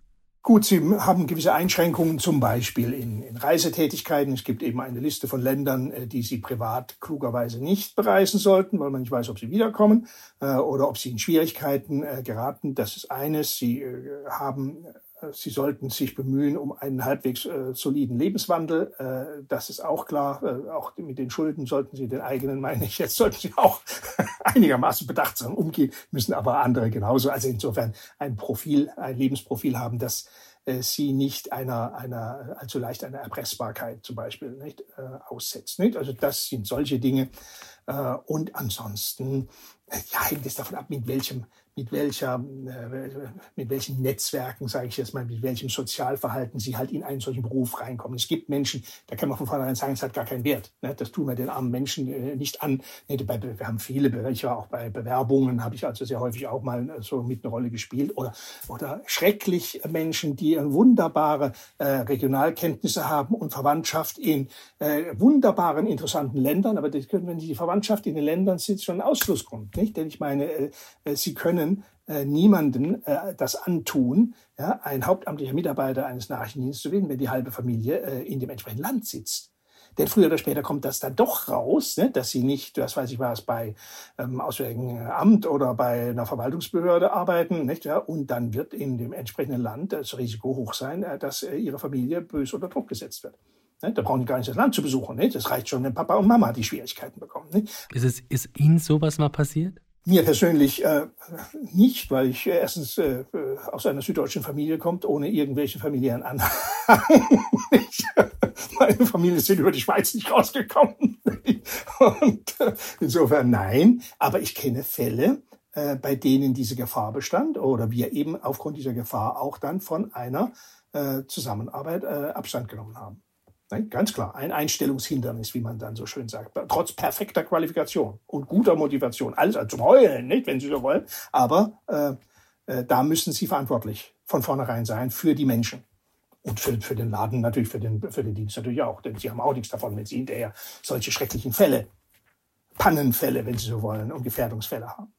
Gut, Sie haben gewisse Einschränkungen, zum Beispiel in, in, Reisetätigkeiten. Es gibt eben eine Liste von Ländern, äh, die Sie privat klugerweise nicht bereisen sollten, weil man nicht weiß, ob Sie wiederkommen äh, oder ob Sie in Schwierigkeiten äh, geraten. Das ist eines. Sie äh, haben Sie sollten sich bemühen um einen halbwegs äh, soliden Lebenswandel. Äh, das ist auch klar. Äh, auch mit den Schulden sollten Sie den eigenen, meine ich, jetzt sollten Sie auch einigermaßen bedachtsam umgehen, müssen aber andere genauso. Also insofern ein Profil, ein Lebensprofil haben, das äh, Sie nicht einer, einer allzu leicht einer Erpressbarkeit zum Beispiel nicht, äh, aussetzt. Nicht? Also das sind solche Dinge. Äh, und ansonsten äh, ja, hängt es davon ab, mit welchem mit welcher, äh, mit welchen Netzwerken, sage ich jetzt mal, mit welchem Sozialverhalten sie halt in einen solchen Beruf reinkommen. Es gibt Menschen, da kann man von vornherein sagen, es hat gar keinen Wert. Ne? Das tun wir den armen Menschen nicht an. Wir haben viele Bereiche, auch bei Bewerbungen habe ich also sehr häufig auch mal so mit einer Rolle gespielt. Oder, oder schrecklich Menschen, die wunderbare Regionalkenntnisse haben und Verwandtschaft in wunderbaren, interessanten Ländern. Aber das können, wenn die Verwandtschaft in den Ländern sitzt, schon ein Ausschlussgrund. Nicht? Denn ich meine, sie können äh, niemanden äh, das antun, ein hauptamtlicher Mitarbeiter eines Nachrichtendienstes zu werden, wenn die halbe Familie äh, in dem entsprechenden Land sitzt. Denn früher oder später kommt das dann doch raus, ne, dass sie nicht, das weiß ich was, bei ähm, Auswärtigen Amt oder bei einer Verwaltungsbehörde arbeiten, nicht, ja, und dann wird in dem entsprechenden Land das Risiko hoch sein, äh, dass äh, ihre Familie bös unter Druck gesetzt wird. Ne, da brauchen die gar nicht das Land zu besuchen. Ne? Das reicht schon, wenn Papa und Mama die Schwierigkeiten bekommen. Ne? Ist, es, ist Ihnen sowas mal passiert? Mir persönlich äh, nicht, weil ich äh, erstens äh, aus einer süddeutschen Familie kommt, ohne irgendwelche familiären Anhang. Meine Familie sind über die Schweiz nicht rausgekommen. Und äh, insofern nein. Aber ich kenne Fälle, äh, bei denen diese Gefahr bestand oder wir eben aufgrund dieser Gefahr auch dann von einer äh, Zusammenarbeit äh, Abstand genommen haben. Ganz klar, ein Einstellungshindernis, wie man dann so schön sagt. Trotz perfekter Qualifikation und guter Motivation. Alles zum Heulen, nicht, wenn Sie so wollen. Aber äh, äh, da müssen Sie verantwortlich von vornherein sein für die Menschen. Und für, für den Laden natürlich, für den, für den Dienst natürlich auch. Denn Sie haben auch nichts davon, wenn Sie hinterher solche schrecklichen Fälle, Pannenfälle, wenn Sie so wollen, und Gefährdungsfälle haben.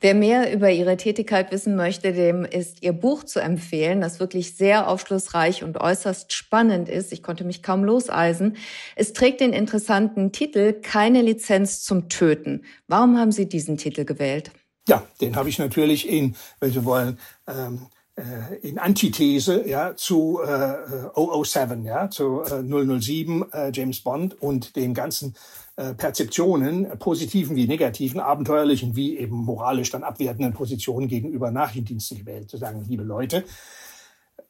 Wer mehr über ihre Tätigkeit wissen möchte, dem ist ihr Buch zu empfehlen, das wirklich sehr aufschlussreich und äußerst spannend ist. Ich konnte mich kaum loseisen. Es trägt den interessanten Titel Keine Lizenz zum Töten. Warum haben Sie diesen Titel gewählt? Ja, den habe ich natürlich in, wenn Sie wollen, ähm, äh, in Antithese ja, zu äh, 007, ja, zu äh, 007 äh, James Bond und den ganzen äh, Perzeptionen, positiven wie negativen, abenteuerlichen wie eben moralisch dann abwertenden Positionen gegenüber Nachrichtendiensten gewählt. Zu sagen, liebe Leute,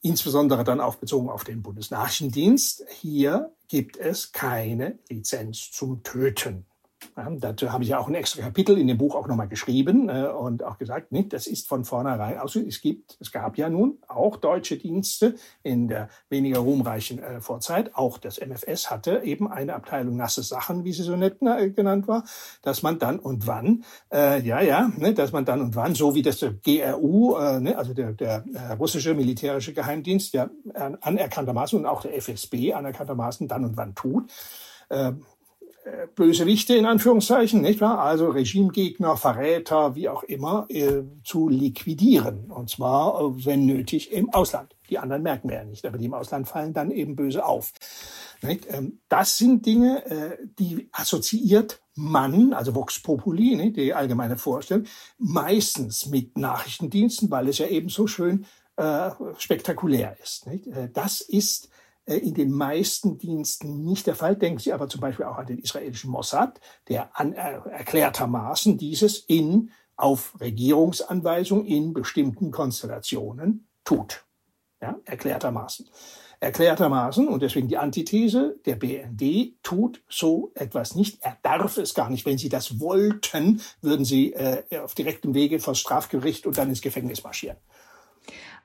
insbesondere dann auch bezogen auf den Bundesnachrichtendienst, hier gibt es keine Lizenz zum Töten. Dazu habe ich ja auch ein extra Kapitel in dem Buch auch nochmal geschrieben äh, und auch gesagt, nicht, das ist von vornherein aus. Es gibt, es gab ja nun auch deutsche Dienste in der weniger ruhmreichen äh, Vorzeit. Auch das MFS hatte eben eine Abteilung nasse Sachen, wie sie so nett äh, genannt war, dass man dann und wann, äh, ja, ja, ne, dass man dann und wann, so wie das der GRU, äh, ne, also der, der russische militärische Geheimdienst, ja anerkanntermaßen und auch der FSB anerkanntermaßen dann und wann tut. Bösewichte in Anführungszeichen, nicht wahr? Also Regimegegner, Verräter, wie auch immer, äh, zu liquidieren. Und zwar, äh, wenn nötig, im Ausland. Die anderen merken wir ja nicht, aber die im Ausland fallen dann eben böse auf. Nicht? Ähm, das sind Dinge, äh, die assoziiert man, also Vox Populi, nicht? die allgemeine Vorstellung, meistens mit Nachrichtendiensten, weil es ja eben so schön äh, spektakulär ist. Nicht? Äh, das ist in den meisten Diensten nicht der Fall. Denken Sie aber zum Beispiel auch an den israelischen Mossad, der an, äh, erklärtermaßen dieses in auf Regierungsanweisung in bestimmten Konstellationen tut. Ja, erklärtermaßen. Erklärtermaßen, und deswegen die Antithese, der BND tut so etwas nicht. Er darf es gar nicht. Wenn Sie das wollten, würden Sie äh, auf direktem Wege vor Strafgericht und dann ins Gefängnis marschieren.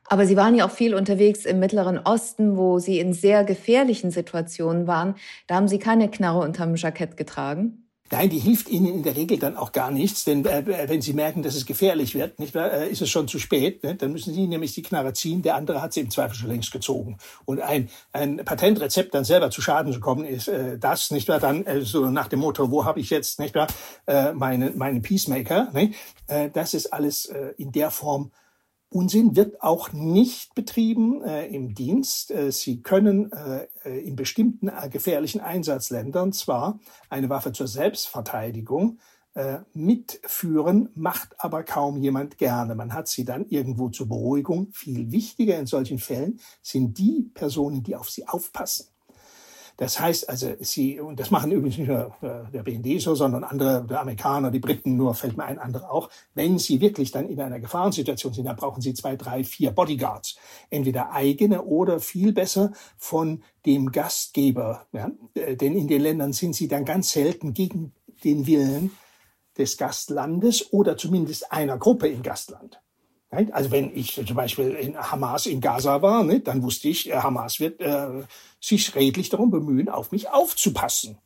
Aber Sie waren ja auch viel unterwegs im Mittleren Osten, wo Sie in sehr gefährlichen Situationen waren. Da haben Sie keine Knarre unterm Jackett getragen? Nein, die hilft Ihnen in der Regel dann auch gar nichts, denn äh, wenn Sie merken, dass es gefährlich wird, nicht äh, ist es schon zu spät. Ne? Dann müssen Sie nämlich die Knarre ziehen. Der andere hat sie im Zweifel schon längst gezogen. Und ein, ein Patentrezept dann selber zu Schaden zu kommen, ist äh, das, nicht wahr? Dann äh, so nach dem Motto, wo habe ich jetzt, nicht wahr, äh, meine, meinen Peacemaker? Ne? Äh, das ist alles äh, in der Form Unsinn wird auch nicht betrieben äh, im Dienst. Äh, Sie können äh, in bestimmten äh, gefährlichen Einsatzländern zwar eine Waffe zur Selbstverteidigung äh, mitführen, macht aber kaum jemand gerne. Man hat sie dann irgendwo zur Beruhigung. Viel wichtiger in solchen Fällen sind die Personen, die auf sie aufpassen. Das heißt also, sie, und das machen übrigens nicht nur äh, der BND so, sondern andere, der Amerikaner, die Briten, nur fällt mir ein, andere auch. Wenn sie wirklich dann in einer Gefahrensituation sind, dann brauchen sie zwei, drei, vier Bodyguards. Entweder eigene oder viel besser von dem Gastgeber. Ja? Äh, denn in den Ländern sind sie dann ganz selten gegen den Willen des Gastlandes oder zumindest einer Gruppe im Gastland. Also wenn ich zum Beispiel in Hamas in Gaza war, dann wusste ich, äh, Hamas wird äh, sich redlich darum bemühen, auf mich aufzupassen.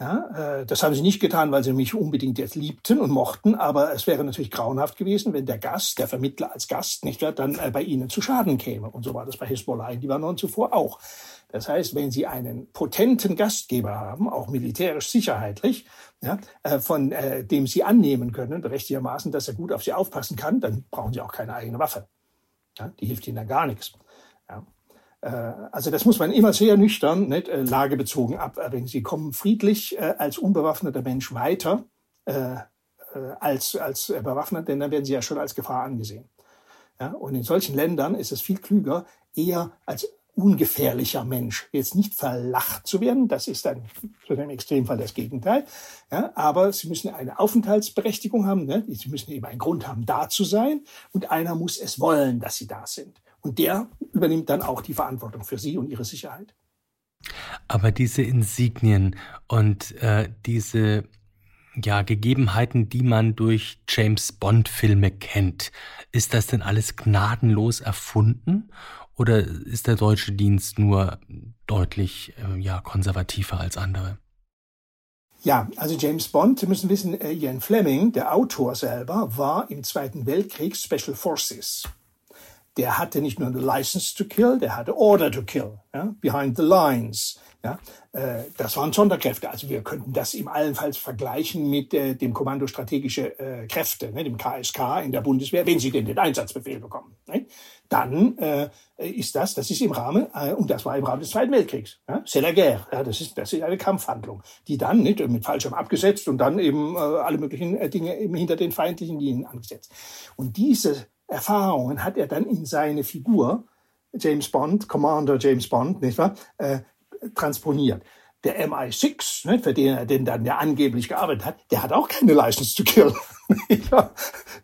Ja, äh, das haben sie nicht getan, weil sie mich unbedingt jetzt liebten und mochten, aber es wäre natürlich grauenhaft gewesen, wenn der Gast, der Vermittler als Gast, nicht wahr, dann bei ihnen zu Schaden käme. Und so war das bei Hezbollah in Libanon zuvor auch. Das heißt, wenn Sie einen potenten Gastgeber haben, auch militärisch sicherheitlich, ja, äh, von äh, dem Sie annehmen können, berechtigtermaßen, dass er gut auf Sie aufpassen kann, dann brauchen Sie auch keine eigene Waffe. Ja, die hilft Ihnen dann gar nichts. Ja. Äh, also das muss man immer sehr nüchtern, nicht, äh, lagebezogen abwägen. Sie kommen friedlich äh, als unbewaffneter Mensch weiter äh, als, als bewaffnet, denn dann werden Sie ja schon als Gefahr angesehen. Ja, und in solchen Ländern ist es viel klüger, eher als ungefährlicher Mensch. Jetzt nicht verlacht zu werden, das ist dann im Extremfall das Gegenteil. Ja, aber sie müssen eine Aufenthaltsberechtigung haben. Ne? Sie müssen eben einen Grund haben, da zu sein. Und einer muss es wollen, dass sie da sind. Und der übernimmt dann auch die Verantwortung für sie und ihre Sicherheit. Aber diese Insignien und äh, diese ja, Gegebenheiten, die man durch James Bond Filme kennt, ist das denn alles gnadenlos erfunden oder ist der deutsche Dienst nur deutlich äh, ja, konservativer als andere? Ja, also James Bond, Sie müssen wissen, äh, Ian Fleming, der Autor selber, war im Zweiten Weltkrieg Special Forces. Der hatte nicht nur eine License to Kill, der hatte Order to Kill, ja, Behind the Lines. Ja, äh, das waren Sonderkräfte. Also wir könnten das im allenfalls vergleichen mit äh, dem Kommando strategische äh, Kräfte, ne, dem KSK in der Bundeswehr, wenn sie denn den Einsatzbefehl bekommen. Ne? Dann ist das, das ist im Rahmen, und das war im Rahmen des Zweiten Weltkriegs. C'est la guerre. Das, ist, das ist eine Kampfhandlung, die dann nicht mit Fallschirm abgesetzt und dann eben alle möglichen Dinge eben hinter den feindlichen Linien angesetzt. Und diese Erfahrungen hat er dann in seine Figur James Bond, Commander James Bond, nicht wahr, äh, transponiert. Der MI6, ne, für den er denn dann ja angeblich gearbeitet hat, der hat auch keine License to kill.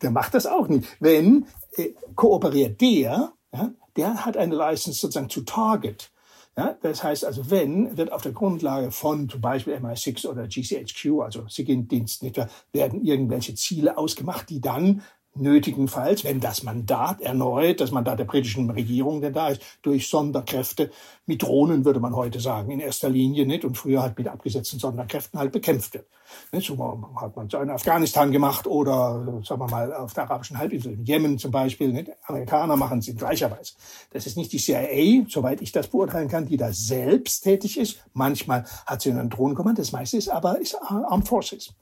der macht das auch nicht. Wenn äh, kooperiert der, ja, der hat eine License sozusagen to target. Ja, das heißt also, wenn, wird auf der Grundlage von zum Beispiel MI6 oder GCHQ, also SIGINT-Dienst, werden irgendwelche Ziele ausgemacht, die dann nötigenfalls, wenn das Mandat erneut, das Mandat der britischen Regierung, denn da ist, durch Sonderkräfte, mit Drohnen würde man heute sagen, in erster Linie nicht und früher halt mit abgesetzten Sonderkräften halt bekämpft wird. So hat man es in Afghanistan gemacht oder, sagen wir mal, auf der arabischen Halbinsel, in Jemen zum Beispiel. Nicht? Amerikaner machen es in gleicher Weise. Das ist nicht die CIA, soweit ich das beurteilen kann, die da selbst tätig ist. Manchmal hat sie einen Drohnenkommando, das meiste ist aber ist Armed Forces.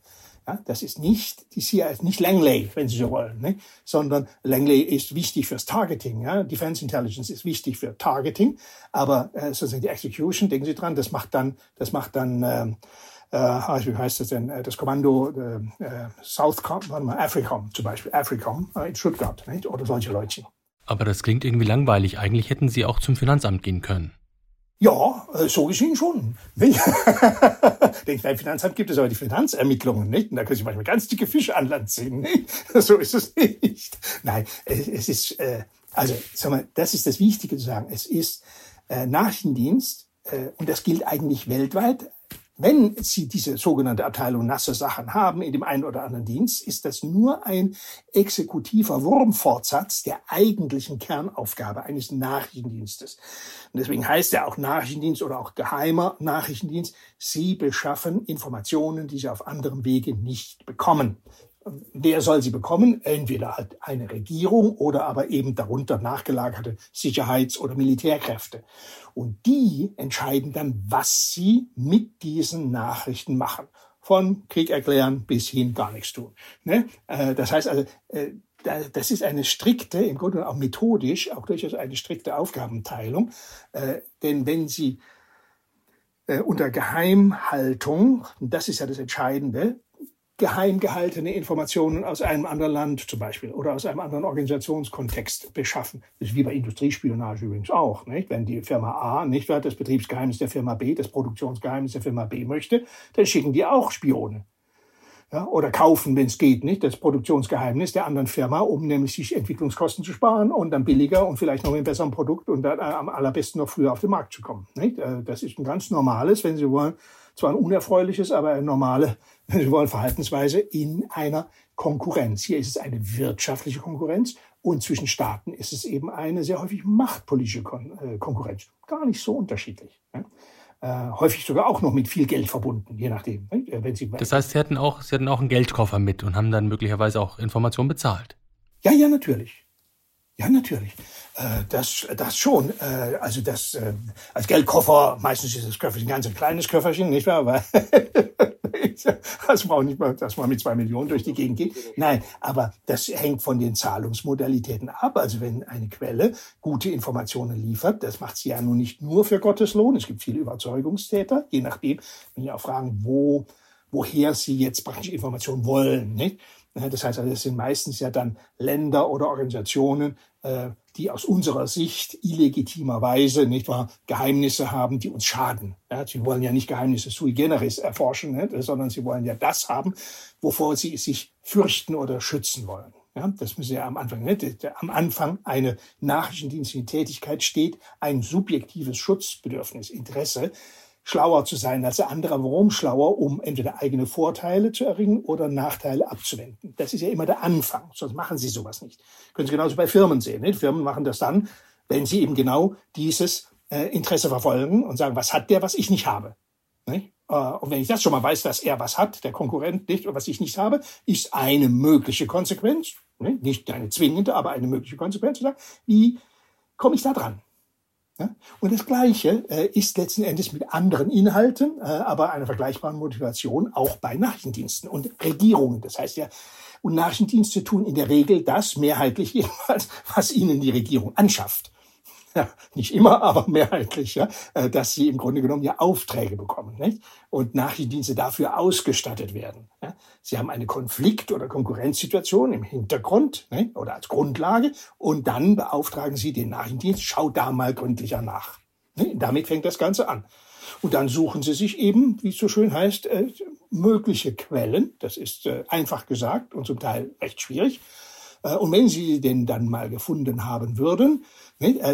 Ja, das ist nicht die CIA, nicht Langley, wenn Sie so wollen, ne? sondern Langley ist wichtig fürs Targeting. Ja? Defense Intelligence ist wichtig für Targeting, aber äh, sozusagen die Execution, denken Sie dran, das macht dann, das macht dann äh, äh, wie heißt das denn, äh, das Kommando äh, äh, Southcom, warte mal, Africom zum Beispiel, Africom äh, in Stuttgart nicht? oder solche Leute. Aber das klingt irgendwie langweilig. Eigentlich hätten Sie auch zum Finanzamt gehen können. Ja, äh, so gesehen schon. Nicht? Beim Finanzamt gibt es aber die Finanzermittlungen, nicht? Und da können Sie manchmal ganz dicke Fische an Land ziehen, nicht? So ist es nicht. Nein, es ist, äh, also, sag mal, das ist das Wichtige zu sagen. Es ist äh, Nachrichtendienst, äh, und das gilt eigentlich weltweit, wenn Sie diese sogenannte Abteilung nasse Sachen haben in dem einen oder anderen Dienst, ist das nur ein exekutiver Wurmfortsatz der eigentlichen Kernaufgabe eines Nachrichtendienstes. Und deswegen heißt er auch Nachrichtendienst oder auch geheimer Nachrichtendienst. Sie beschaffen Informationen, die Sie auf anderem Wege nicht bekommen. Wer soll sie bekommen? Entweder halt eine Regierung oder aber eben darunter nachgelagerte Sicherheits- oder Militärkräfte. Und die entscheiden dann, was sie mit diesen Nachrichten machen. Von Krieg erklären bis hin gar nichts tun. Ne? Äh, das heißt also, äh, das ist eine strikte, im Grunde auch methodisch, auch durchaus eine strikte Aufgabenteilung. Äh, denn wenn Sie unter Geheimhaltung, das ist ja das Entscheidende, geheim gehaltene Informationen aus einem anderen Land zum Beispiel oder aus einem anderen Organisationskontext beschaffen. Das ist wie bei Industriespionage übrigens auch. Nicht? Wenn die Firma A nicht das Betriebsgeheimnis der Firma B, das Produktionsgeheimnis der Firma B möchte, dann schicken die auch Spione. Ja, oder kaufen, wenn es geht, nicht das Produktionsgeheimnis der anderen Firma, um nämlich sich Entwicklungskosten zu sparen und dann billiger und vielleicht noch mit einem besseren Produkt und dann äh, am allerbesten noch früher auf den Markt zu kommen. Nicht? Äh, das ist ein ganz normales, wenn Sie wollen, zwar ein unerfreuliches, aber eine normale, wenn Sie wollen, Verhaltensweise in einer Konkurrenz. Hier ist es eine wirtschaftliche Konkurrenz und zwischen Staaten ist es eben eine sehr häufig machtpolitische Kon äh, Konkurrenz. Gar nicht so unterschiedlich. Ne? Äh, häufig sogar auch noch mit viel Geld verbunden, je nachdem. Ne? Wenn Sie, das heißt, Sie hatten, auch, Sie hatten auch einen Geldkoffer mit und haben dann möglicherweise auch Informationen bezahlt. Ja, ja, natürlich. Ja, natürlich. Äh, das, das schon. Äh, also das äh, als Geldkoffer, meistens ist das Köfferchen ein ganz kleines Köfferchen, nicht wahr? Aber das braucht nicht mal, dass man mit zwei Millionen durch die Gegend geht. Nein, aber das hängt von den Zahlungsmodalitäten ab. Also wenn eine Quelle gute Informationen liefert, das macht sie ja nun nicht nur für Gottes Lohn. Es gibt viele Überzeugungstäter, je nachdem, wenn Sie auch fragen, wo, woher sie jetzt praktisch Informationen wollen, nicht? Das heißt also, es sind meistens ja dann Länder oder Organisationen, äh, die aus unserer Sicht illegitimerweise nicht wahr Geheimnisse haben, die uns schaden. Sie wollen ja nicht Geheimnisse sui generis erforschen, nicht, sondern sie wollen ja das haben, wovor sie sich fürchten oder schützen wollen. Ja, das müssen ja am Anfang. Nicht? Am Anfang eine nachrichtendienstliche Tätigkeit steht ein subjektives Schutzbedürfnis, Interesse schlauer zu sein als der andere. Warum schlauer? Um entweder eigene Vorteile zu erringen oder Nachteile abzuwenden. Das ist ja immer der Anfang, sonst machen sie sowas nicht. Können Sie genauso bei Firmen sehen. Nicht? Firmen machen das dann, wenn sie eben genau dieses äh, Interesse verfolgen und sagen, was hat der, was ich nicht habe. Nicht? Äh, und wenn ich das schon mal weiß, dass er was hat, der Konkurrent nicht, und was ich nicht habe, ist eine mögliche Konsequenz, nicht eine zwingende, aber eine mögliche Konsequenz, wie komme ich da dran? Und das Gleiche äh, ist letzten Endes mit anderen Inhalten, äh, aber einer vergleichbaren Motivation auch bei Nachrichtendiensten und Regierungen. Das heißt ja, und Nachrichtendienste tun in der Regel das, mehrheitlich jedenfalls, was ihnen die Regierung anschafft. Ja, nicht immer, aber mehrheitlich, ja, äh, dass sie im Grunde genommen ja Aufträge bekommen nicht? und Nachrichtendienste dafür ausgestattet werden. Ja? Sie haben eine Konflikt- oder Konkurrenzsituation im Hintergrund nicht? oder als Grundlage und dann beauftragen sie den Nachrichtendienst, schau da mal gründlicher nach. Nicht? Damit fängt das Ganze an. Und dann suchen sie sich eben, wie es so schön heißt, äh, mögliche Quellen. Das ist äh, einfach gesagt und zum Teil recht schwierig. Äh, und wenn sie den dann mal gefunden haben würden,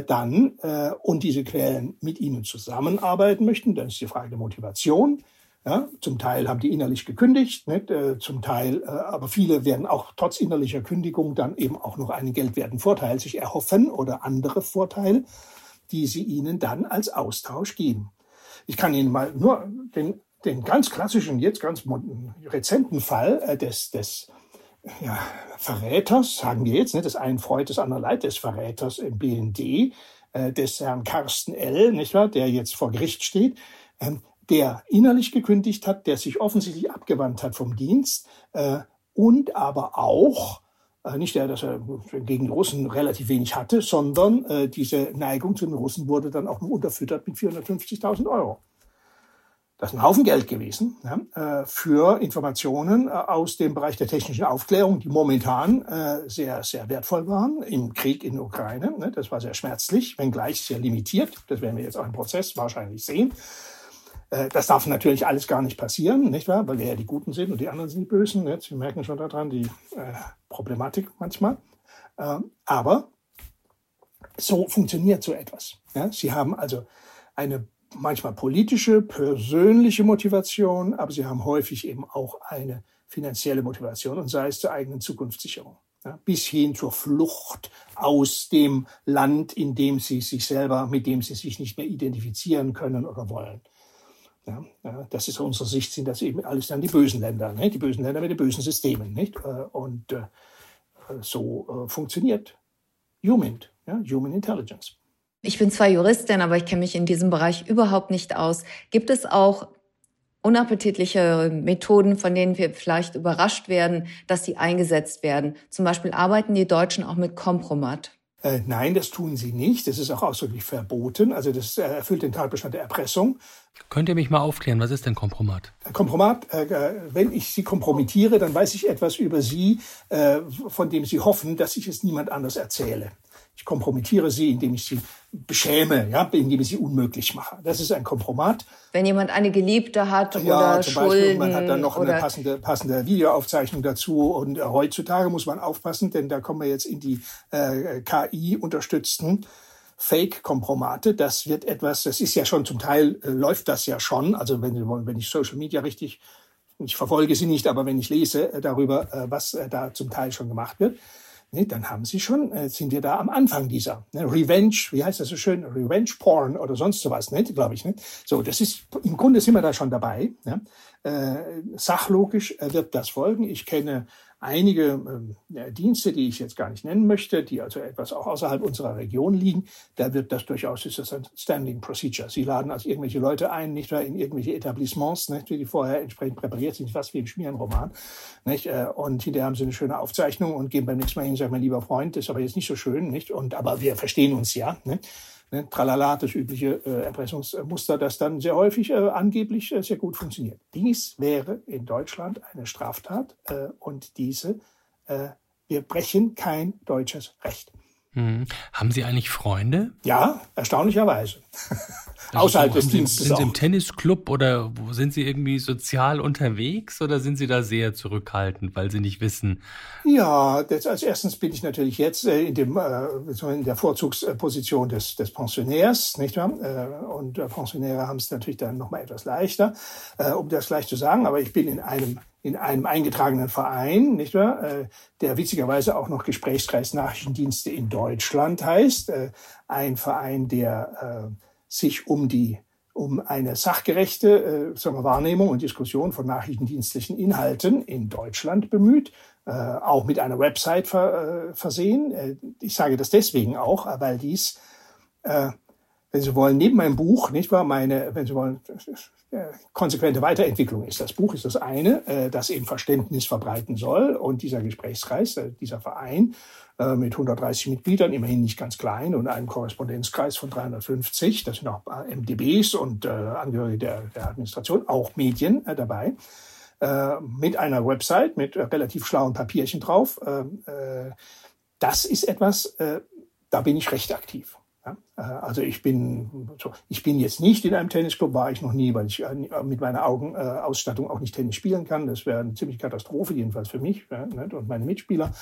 dann äh, und diese Quellen mit ihnen zusammenarbeiten möchten, dann ist die Frage der Motivation. Ja, zum Teil haben die innerlich gekündigt, nicht? zum Teil, aber viele werden auch trotz innerlicher Kündigung dann eben auch noch einen geldwerten Vorteil sich erhoffen oder andere Vorteile, die sie ihnen dann als Austausch geben. Ich kann Ihnen mal nur den, den ganz klassischen, jetzt ganz rezenten Fall des, des ja, Verräters, sagen wir jetzt, ne, des einen Freud, des anderen Leid, des Verräters im BND, äh, des Herrn Carsten L., nicht wahr, der jetzt vor Gericht steht, ähm, der innerlich gekündigt hat, der sich offensichtlich abgewandt hat vom Dienst äh, und aber auch äh, nicht der, dass er gegen die Russen relativ wenig hatte, sondern äh, diese Neigung zu den Russen wurde dann auch noch unterfüttert mit 450.000 Euro. Das ist ein Haufen Geld gewesen ja, äh, für Informationen äh, aus dem Bereich der technischen Aufklärung, die momentan äh, sehr, sehr wertvoll waren im Krieg in der Ukraine. Ne, das war sehr schmerzlich, wenngleich sehr limitiert. Das werden wir jetzt auch im Prozess wahrscheinlich sehen. Das darf natürlich alles gar nicht passieren, nicht wahr? Weil wir ja die Guten sind und die anderen sind die Bösen. Ne? Sie merken schon daran die Problematik manchmal. Ähm, aber so funktioniert so etwas. Sie haben also eine manchmal politische, persönliche Motivation, aber sie haben häufig eben auch eine finanzielle Motivation und sei es zur eigenen Zukunftssicherung. Ja, bis hin zur Flucht aus dem Land, in dem sie sich selber, mit dem sie sich nicht mehr identifizieren können oder wollen. Ja, ja, das ist aus unserer Sicht, sind das eben alles dann die bösen Länder, ne? die bösen Länder mit den bösen Systemen. Nicht? Äh, und äh, so äh, funktioniert Human, ja, Human Intelligence. Ich bin zwar Juristin, aber ich kenne mich in diesem Bereich überhaupt nicht aus. Gibt es auch unappetitliche Methoden, von denen wir vielleicht überrascht werden, dass sie eingesetzt werden? Zum Beispiel arbeiten die Deutschen auch mit Kompromat. Äh, nein, das tun sie nicht. Das ist auch ausdrücklich verboten. Also das äh, erfüllt den Tatbestand der Erpressung. Könnt ihr mich mal aufklären, was ist denn Kompromat? Kompromat, äh, wenn ich Sie kompromittiere, dann weiß ich etwas über Sie, äh, von dem Sie hoffen, dass ich es niemand anders erzähle. Ich kompromittiere sie, indem ich sie beschäme, ja, indem ich sie unmöglich mache. Das ist ein Kompromat. Wenn jemand eine Geliebte hat ja, oder zum Schulden Beispiel, man hat dann noch eine passende, passende Videoaufzeichnung dazu. Und äh, heutzutage muss man aufpassen, denn da kommen wir jetzt in die äh, KI-unterstützten Fake-Kompromate. Das wird etwas, das ist ja schon zum Teil, äh, läuft das ja schon. Also wenn, wenn ich Social Media richtig, ich verfolge sie nicht, aber wenn ich lese äh, darüber, äh, was da zum Teil schon gemacht wird, Ne, dann haben Sie schon, äh, sind wir da am Anfang dieser ne, Revenge, wie heißt das so schön, Revenge Porn oder sonst sowas, ne, glaube ich. Ne? So, das ist im Grunde sind wir da schon dabei. Ja? Äh, sachlogisch äh, wird das folgen. Ich kenne einige äh, Dienste, die ich jetzt gar nicht nennen möchte, die also etwas auch außerhalb unserer Region liegen, da wird das durchaus, ist das ein Standing Procedure. Sie laden also irgendwelche Leute ein, nicht wahr, in irgendwelche Etablissements, nicht, die vorher entsprechend präpariert sind, fast wie im Schmierenroman, nicht, äh, und hinterher haben sie eine schöne Aufzeichnung und gehen beim nächsten Mal hin und sagen, mein lieber Freund, das ist aber jetzt nicht so schön, nicht, und, aber wir verstehen uns ja, nicht? Ne, tralala, das übliche äh, Erpressungsmuster, das dann sehr häufig äh, angeblich äh, sehr gut funktioniert. Dies wäre in Deutschland eine Straftat äh, und diese, äh, wir brechen kein deutsches Recht. Hm. Haben Sie eigentlich Freunde? Ja, erstaunlicherweise. Außerhalb des Dienstes. Sind Sie im Tennisclub oder sind Sie irgendwie sozial unterwegs oder sind Sie da sehr zurückhaltend, weil Sie nicht wissen? Ja, das, als erstens bin ich natürlich jetzt äh, in, dem, äh, in der Vorzugsposition des, des Pensionärs, nicht wahr? Äh, und Pensionäre haben es natürlich dann noch mal etwas leichter, um das gleich zu sagen. Aber ich bin in einem in einem eingetragenen Verein, nicht wahr, äh, der witzigerweise auch noch Gesprächskreis Nachrichtendienste in Deutschland heißt, äh, ein Verein, der äh, sich um die um eine sachgerechte äh, sagen wir, Wahrnehmung und Diskussion von nachrichtendienstlichen Inhalten in Deutschland bemüht, äh, auch mit einer Website äh, versehen. Äh, ich sage das deswegen auch, weil dies äh, wenn Sie wollen, neben meinem Buch, nicht wahr, meine, wenn Sie wollen, konsequente Weiterentwicklung ist. Das Buch ist das eine, äh, das eben Verständnis verbreiten soll. Und dieser Gesprächskreis, äh, dieser Verein äh, mit 130 Mitgliedern, immerhin nicht ganz klein, und einem Korrespondenzkreis von 350, das sind auch MDBs und Angehörige der, der Administration, auch Medien dabei, mit einer Website mit relativ schlauen Papierchen drauf. Das ist etwas, da bin ich recht aktiv. Äh, also ich bin, ich bin jetzt nicht in einem Tennisclub, war ich noch nie, weil ich äh, mit meiner Augenausstattung auch nicht Tennis spielen kann. Das wäre eine ziemliche Katastrophe, jedenfalls für mich und meine Mitspieler.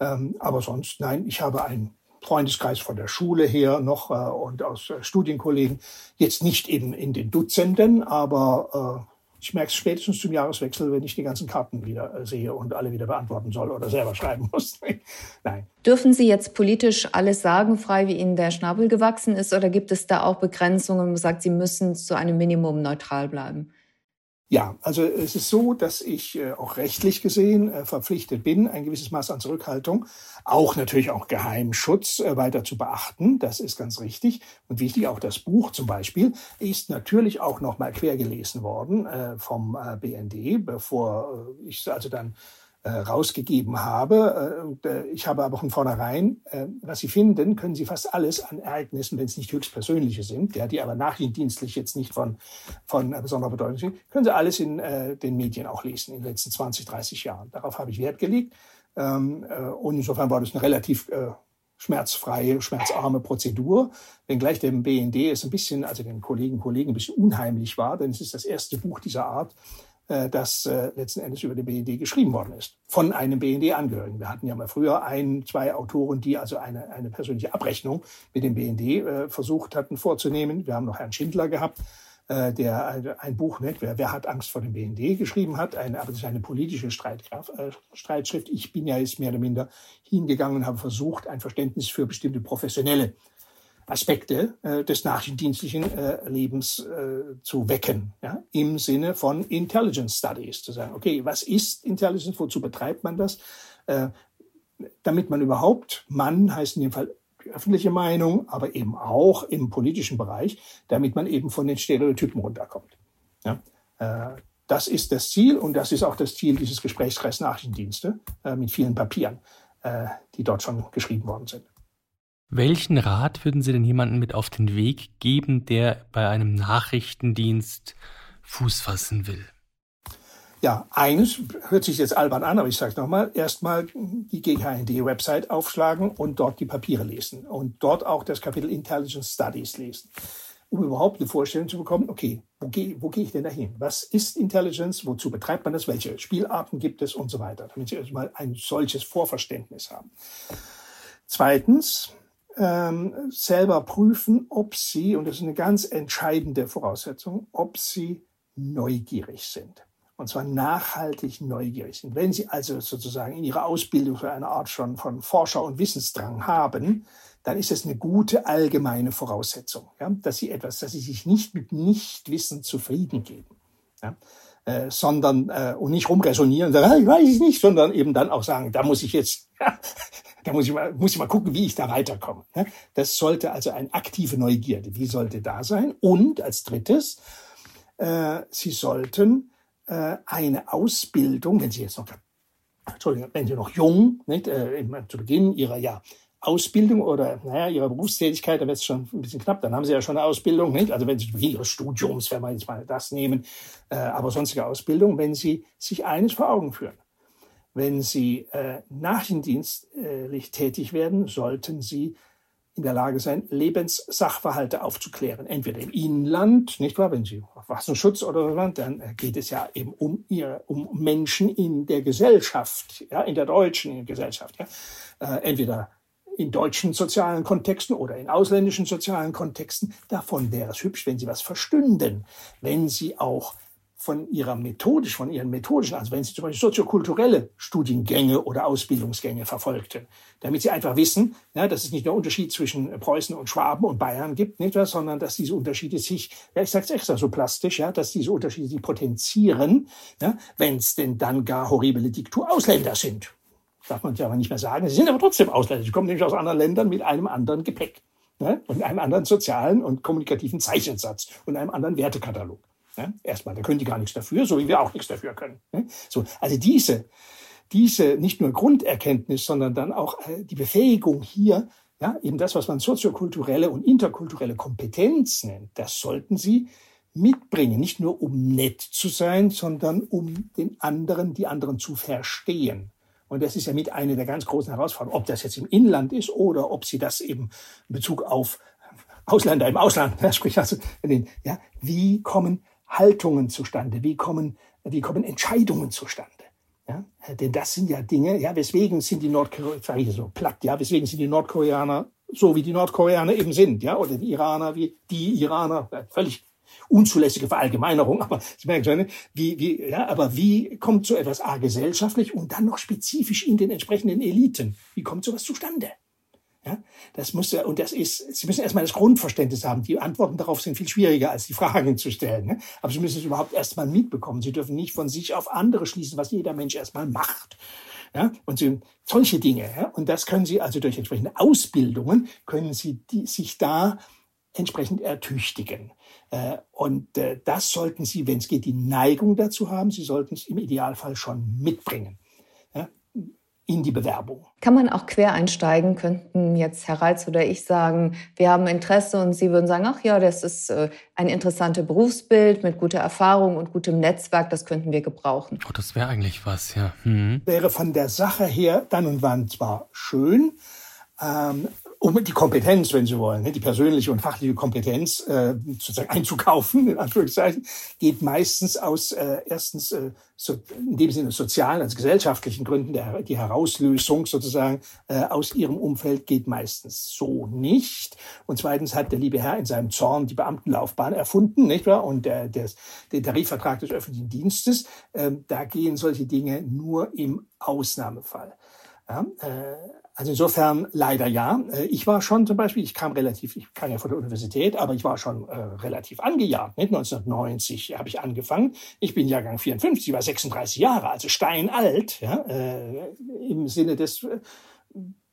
Ähm, aber sonst, nein, ich habe einen Freundeskreis von der Schule her noch äh, und aus Studienkollegen. Jetzt nicht eben in den Dutzenden, aber ich merke es spätestens zum Jahreswechsel, wenn ich die ganzen Karten wieder äh, sehe und alle wieder beantworten soll oder selber schreiben muss. Nein. Dürfen Sie jetzt politisch alles sagen, frei wie Ihnen der Schnabel gewachsen ist, oder gibt es da auch Begrenzungen, wo man sagt, Sie müssen zu einem Minimum neutral bleiben? Ja, also es ist so, dass ich äh, auch rechtlich gesehen äh, verpflichtet bin, ein gewisses Maß an Zurückhaltung, auch natürlich auch Geheimschutz äh, weiter zu beachten. Das ist ganz richtig und wichtig. Auch das Buch zum Beispiel ist natürlich auch noch mal quer gelesen worden vom BND, bevor ich also dann äh, rausgegeben habe. Äh, äh, ich habe aber von vornherein, was Sie finden, können Sie fast alles an Ereignissen, wenn es nicht höchstpersönliche sind, ja, die aber nachrichtendienstlich jetzt nicht von, von besonderer Bedeutung sind, können Sie alles in den Medien auch lesen in den letzten 20, 30 Jahren. Darauf habe ich Wert gelegt. Ähm, und insofern war das eine relativ schmerzfreie, schmerzarme Prozedur, wenngleich dem BND es ein bisschen, also den Kollegen Kollegen ein bisschen unheimlich war, denn es ist das erste Buch dieser Art, äh, das äh, letzten Endes über den BND geschrieben worden ist. Von einem BND-Angehörigen. Wir hatten ja mal früher ein, zwei Autoren, die also eine, eine persönliche Abrechnung mit dem BND äh, versucht hatten vorzunehmen. Wir haben noch Herrn Schindler gehabt, äh, der ein, Buch, ne, wer, wer hat Angst vor dem BND geschrieben hat, eine, aber das ist eine politische Streitkraft, äh, Streitschrift. Ich bin ja jetzt mehr oder minder hingegangen und habe versucht, ein Verständnis für bestimmte professionelle Aspekte äh, des nachrichtendienstlichen äh, Lebens äh, zu wecken, ja, im Sinne von Intelligence Studies, zu sagen, okay, was ist Intelligence, wozu betreibt man das, äh, damit man überhaupt, Mann heißt in dem Fall öffentliche Meinung, aber eben auch im politischen Bereich, damit man eben von den Stereotypen runterkommt. Ja, äh, das ist das Ziel und das ist auch das Ziel dieses Gesprächskreis Nachrichtendienste äh, mit vielen Papieren, die dort schon geschrieben worden sind. Welchen Rat würden Sie denn jemandem mit auf den Weg geben, der bei einem Nachrichtendienst Fuß fassen will? Ja, eines hört sich jetzt albern an, aber ich sage es nochmal, erstmal die GKND-Website aufschlagen und dort die Papiere lesen und dort auch das Kapitel Intelligence Studies lesen, um überhaupt eine Vorstellung zu bekommen, okay, wo gehe wo geh ich denn dahin? Was ist Intelligence? Wozu betreibt man das? Welche Spielarten gibt es und so weiter, damit Sie erstmal ein solches Vorverständnis haben. Zweitens, ähm, selber prüfen, ob sie, und das ist eine ganz entscheidende Voraussetzung, ob sie neugierig sind. Und zwar nachhaltig neugierig sind. Wenn Sie also sozusagen in Ihrer Ausbildung so eine Art schon von Forscher- und Wissensdrang haben, dann ist es eine gute allgemeine Voraussetzung, ja, dass Sie etwas, dass Sie sich nicht mit Nichtwissen zufrieden geben. Ja, äh, sondern äh, und nicht rumresonieren, sagen, ah, ich weiß es nicht, sondern eben dann auch sagen, da muss ich jetzt da muss ich mal, muss ich mal gucken, wie ich da weiterkomme. Das sollte also eine aktive Neugierde, die sollte da sein. Und als drittes, äh, Sie sollten äh, eine Ausbildung, wenn Sie jetzt noch, Entschuldigung, wenn Sie noch jung, nicht, äh, zu Beginn Ihrer ja, Ausbildung oder naja, Ihrer Berufstätigkeit, da wird es schon ein bisschen knapp, dann haben Sie ja schon eine Ausbildung, nicht? also wenn Sie Ihres Studiums, wenn wir jetzt mal das nehmen, äh, aber sonstige Ausbildung, wenn Sie sich eines vor Augen führen wenn Sie äh, nachrichtendienstlich tätig werden, sollten Sie in der Lage sein, Lebenssachverhalte aufzuklären. Entweder im Inland, nicht wahr, wenn Sie Verfassungsschutz oder so, dann äh, geht es ja eben um, ihr, um Menschen in der Gesellschaft, ja, in der deutschen Gesellschaft. Ja. Äh, entweder in deutschen sozialen Kontexten oder in ausländischen sozialen Kontexten. Davon wäre es hübsch, wenn Sie was verstünden, wenn Sie auch von ihrer methodisch, von ihren methodischen, also wenn sie zum Beispiel soziokulturelle Studiengänge oder Ausbildungsgänge verfolgten, damit sie einfach wissen, ja, dass es nicht nur Unterschied zwischen Preußen und Schwaben und Bayern gibt, nicht wahr, sondern dass diese Unterschiede sich, ja, ich sage es extra so plastisch, ja, dass diese Unterschiede sich potenzieren, ja, wenn es denn dann gar horrible Diktur Ausländer sind. Darf man ja aber nicht mehr sagen. Sie sind aber trotzdem Ausländer. Sie kommen nämlich aus anderen Ländern mit einem anderen Gepäck. ne? und einem anderen sozialen und kommunikativen Zeichensatz und einem anderen Wertekatalog. Ne? Erstmal, da können die gar nichts dafür, so wie wir auch nichts dafür können. Ne? So, also diese, diese nicht nur Grunderkenntnis, sondern dann auch äh, die Befähigung hier, ja, eben das, was man soziokulturelle und interkulturelle Kompetenz nennt, das sollten sie mitbringen, nicht nur um nett zu sein, sondern um den anderen, die anderen zu verstehen. Und das ist ja mit einer der ganz großen Herausforderungen, ob das jetzt im Inland ist oder ob sie das eben in Bezug auf Ausländer im Ausland, sprich also, ja, wie kommen Haltungen zustande, wie kommen, wie kommen Entscheidungen zustande. Ja, denn das sind ja Dinge, ja, weswegen sind die Nordkoreaner, so platt, ja, weswegen sind die Nordkoreaner so, wie die Nordkoreaner eben sind, ja, oder die Iraner wie die Iraner, völlig unzulässige Verallgemeinerung, aber Sie merken schon, ne? wie, wie, ja, aber wie kommt so etwas A gesellschaftlich und dann noch spezifisch in den entsprechenden Eliten? Wie kommt sowas zustande? Ja, das muss und das ist, Sie müssen erstmal das Grundverständnis haben. Die Antworten darauf sind viel schwieriger, als die Fragen zu stellen. Ne? Aber Sie müssen es überhaupt erstmal mitbekommen. Sie dürfen nicht von sich auf andere schließen, was jeder Mensch erstmal macht. Ja, und sie, solche Dinge. Ja, und das können Sie also durch entsprechende Ausbildungen, können Sie die, sich da entsprechend ertüchtigen. Äh, und äh, das sollten Sie, wenn es geht, die Neigung dazu haben. Sie sollten es im Idealfall schon mitbringen in die Bewerbung. Kann man auch quer einsteigen? Könnten jetzt Herr Reitz oder ich sagen, wir haben Interesse und Sie würden sagen, ach ja, das ist äh, ein interessantes Berufsbild mit guter Erfahrung und gutem Netzwerk, das könnten wir gebrauchen. Oh, das wäre eigentlich was, ja. Mhm. Wäre von der Sache her dann und wann zwar schön, ähm, um die Kompetenz, wenn Sie wollen, ne, die persönliche und fachliche Kompetenz äh, sozusagen einzukaufen, in Anführungszeichen, geht meistens aus äh, erstens äh, so, in dem Sinne sozialen, also gesellschaftlichen Gründen, die Herauslösung sozusagen äh, aus Ihrem Umfeld geht meistens so nicht. Und zweitens hat der liebe Herr in seinem Zorn die Beamtenlaufbahn erfunden, nicht wahr? Und der, der, der Tarifvertrag des öffentlichen Dienstes, äh, da gehen solche Dinge nur im Ausnahmefall. Ja, äh, also insofern leider ja. Äh, ich war schon zum Beispiel, ich kam relativ, ich kam ja von der Universität, aber ich war schon äh, relativ angejagt. Nicht? 1990 habe ich angefangen. Ich bin Jahrgang 54, war 36 Jahre, also steinalt, ja, äh, im Sinne des äh,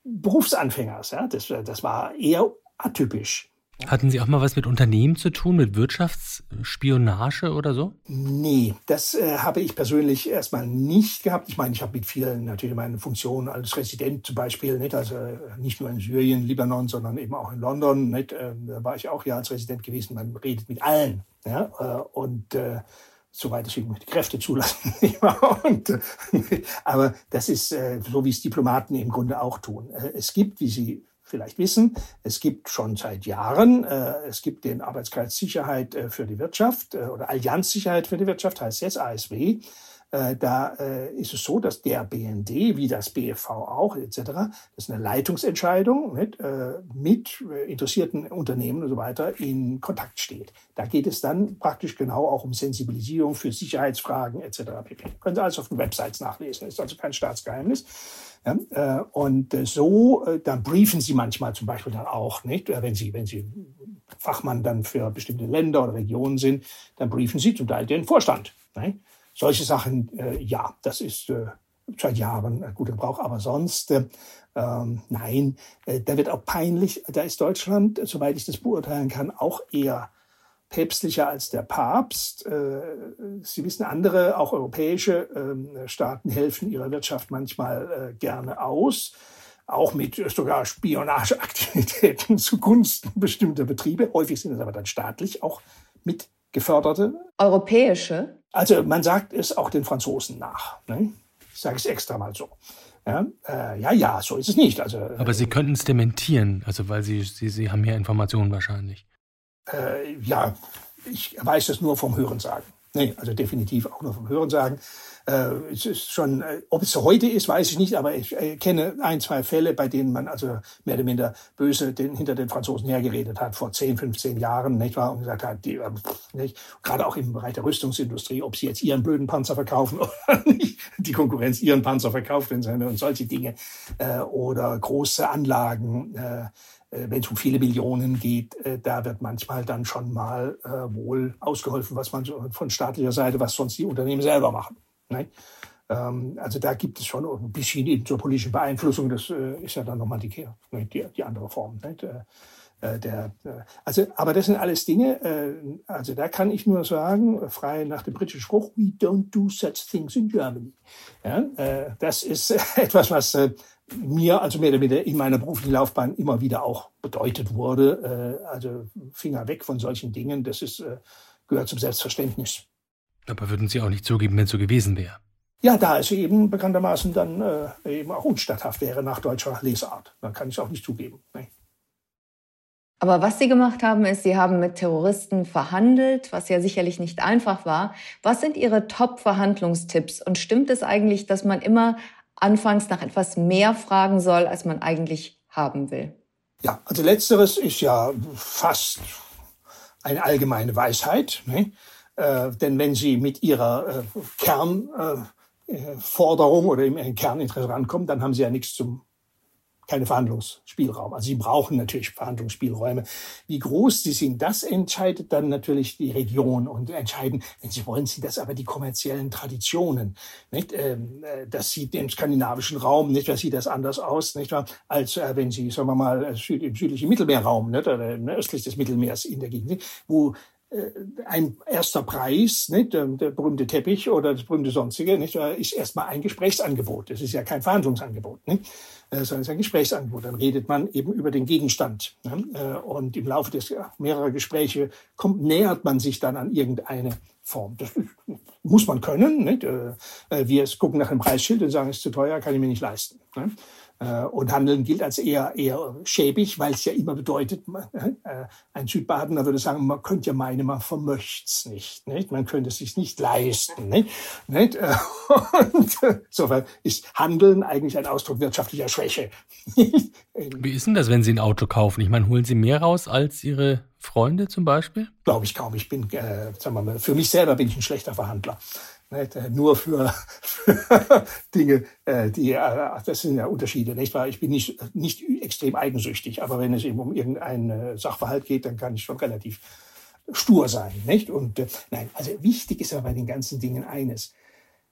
Berufsanfängers. Ja. Das, das war eher atypisch. Hatten Sie auch mal was mit Unternehmen zu tun, mit Wirtschaftsspionage oder so? Nee, das äh, habe ich persönlich erstmal nicht gehabt. Ich meine, ich habe mit vielen natürlich meine Funktionen als Resident zum Beispiel, nicht, also äh, nicht nur in Syrien, Libanon, sondern eben auch in London. Nicht, äh, da war ich auch ja als Resident gewesen. Man redet mit allen. Ja, äh, und äh, soweit es die Kräfte zulassen. und, äh, aber das ist äh, so, wie es Diplomaten im Grunde auch tun. Es gibt, wie Sie vielleicht wissen, es gibt schon seit Jahren, äh, es gibt den Arbeitskreis Sicherheit äh, für die Wirtschaft äh, oder Allianz Sicherheit für die Wirtschaft, heißt jetzt ASW. Äh, da äh, ist es so, dass der BND, wie das BFV auch etc., das ist eine Leitungsentscheidung mit, äh, mit interessierten Unternehmen und so weiter in Kontakt steht. Da geht es dann praktisch genau auch um Sensibilisierung für Sicherheitsfragen etc. pp. Können Sie alles auf den Websites nachlesen, ist also kein Staatsgeheimnis. Ja, äh, und äh, so, äh, dann briefen sie manchmal zum Beispiel dann auch, nicht? Wenn sie, wenn sie Fachmann dann für bestimmte Länder oder Regionen sind, dann briefen sie zum Teil den Vorstand. Nicht? Solche Sachen, ja, das ist seit Jahren guter Gebrauch, aber sonst, ähm, nein, da wird auch peinlich, da ist Deutschland, soweit ich das beurteilen kann, auch eher päpstlicher als der Papst. Äh, Sie wissen, andere, auch europäische ähm, Staaten helfen ihrer Wirtschaft manchmal äh, gerne aus, auch mit sogar Spionageaktivitäten zugunsten bestimmter Betriebe. Häufig sind es aber dann staatlich auch mit geförderte. Europäische? Also man sagt es auch den Franzosen nach. Ne? Ich sage es extra mal so. Ja, äh, ja, ja, so ist es nicht. Also, aber Sie könnten es dementieren, also weil Sie, Sie, Sie haben mehr Informationen wahrscheinlich. Äh, ja, ich weiß es nur vom Hörensagen. Nee, also definitiv auch nur vom Hörensagen. Äh, es ist schon, äh, ob es heute ist, weiß ich nicht, aber ich äh, kenne ein, zwei Fälle, bei denen man also mehr oder minder böse den, hinter den Franzosen hergeredet hat, vor 10, 15 Jahren, nicht wahr? Und gesagt hat, die, äh, nicht? gerade auch im Bereich der Rüstungsindustrie, ob sie jetzt ihren blöden Panzer verkaufen oder nicht, die Konkurrenz ihren Panzer verkauft, und solche Dinge, äh, oder große Anlagen, äh, wenn es um viele Millionen geht, äh, da wird manchmal dann schon mal äh, wohl ausgeholfen, was man von staatlicher Seite, was sonst die Unternehmen selber machen. Ne? Ähm, also da gibt es schon ein bisschen eben zur politischen Beeinflussung. Das ist ja dann nochmal die, die, die andere Form. äh, der, äh, also, aber das sind alles Dinge, äh, also da kann ich nur sagen, frei nach dem britischen Spruch, we don't do such things in Germany. Ja, äh, das ist etwas, was äh, mir, also mehr oder weniger in meiner beruflichen Laufbahn immer wieder auch bedeutet wurde. Äh, also Finger weg von solchen Dingen, das ist, äh, gehört zum Selbstverständnis. Aber würden Sie auch nicht zugeben, wenn es so gewesen wäre? Ja, da es eben bekanntermaßen dann äh, eben auch unstatthaft wäre nach deutscher Lesart. Dann kann ich es auch nicht zugeben. Nee. Aber was Sie gemacht haben, ist, Sie haben mit Terroristen verhandelt, was ja sicherlich nicht einfach war. Was sind Ihre Top-Verhandlungstipps? Und stimmt es eigentlich, dass man immer anfangs nach etwas mehr fragen soll, als man eigentlich haben will? Ja, also letzteres ist ja fast eine allgemeine Weisheit. Ne? Äh, denn wenn Sie mit Ihrer äh, Kernforderung äh, oder im Kerninteresse rankommen, dann haben Sie ja nichts zum keine Verhandlungsspielraum. Also sie brauchen natürlich Verhandlungsspielräume. Wie groß sie sind, das entscheidet dann natürlich die Region und entscheiden, wenn sie wollen, sind das aber die kommerziellen Traditionen. Nicht? Ähm, äh, das sieht im skandinavischen Raum, nicht, das sieht das anders aus, nicht wahr? als äh, wenn sie, sagen wir mal, im südlichen Mittelmeerraum, nicht? oder östlich des Mittelmeers in der Gegend, wo äh, ein erster Preis, nicht? Der, der, berühmte Teppich oder das berühmte sonstige, nicht? ist erstmal ein Gesprächsangebot. Das ist ja kein Verhandlungsangebot, nicht? Äh, sondern es ist ein Gesprächsangebot. Dann redet man eben über den Gegenstand. Ne? Äh, und im Laufe des mehrerer Gespräche kommt, nähert man sich dann an irgendeine Form. Das muss man können. Nicht? Wir gucken nach dem Preisschild und sagen, es ist zu teuer, kann ich mir nicht leisten. Ne? Äh, und Handeln gilt als eher, eher schäbig, weil es ja immer bedeutet, äh, ein Südbadener würde sagen, man könnte ja meinen, man vermöcht's nicht, nicht? Man könnte es sich nicht leisten, nicht? nicht? Äh, und insofern ist Handeln eigentlich ein Ausdruck wirtschaftlicher Schwäche. Wie ist denn das, wenn Sie ein Auto kaufen? Ich meine, holen Sie mehr raus als Ihre Freunde zum Beispiel? Glaube ich kaum. Ich bin, äh, sagen wir mal, für mich selber bin ich ein schlechter Verhandler. Nicht? Äh, nur für, Dinge, äh, die, äh, das sind ja Unterschiede, nicht wahr? Ich bin nicht, nicht extrem eigensüchtig, aber wenn es eben um irgendeinen Sachverhalt geht, dann kann ich schon relativ stur sein, nicht? Und nein, also wichtig ist aber bei den ganzen Dingen eines.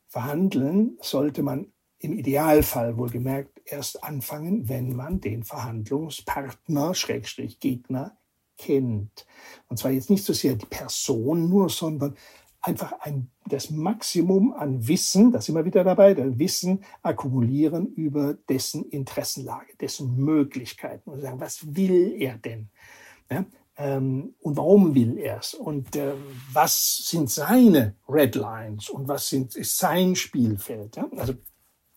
Verhandeln sollte man im Idealfall wohlgemerkt erst anfangen, wenn man den Verhandlungspartner, Schrägstrich Gegner, kennt. Und zwar jetzt nicht so sehr die Person nur, sondern einfach ein, das Maximum an Wissen, das immer wieder dabei, das Wissen akkumulieren über dessen Interessenlage, dessen Möglichkeiten und sagen, was will er denn? Ja, ähm, und warum will er es? Und äh, was sind seine Redlines und was sind, ist sein Spielfeld? Ja? Also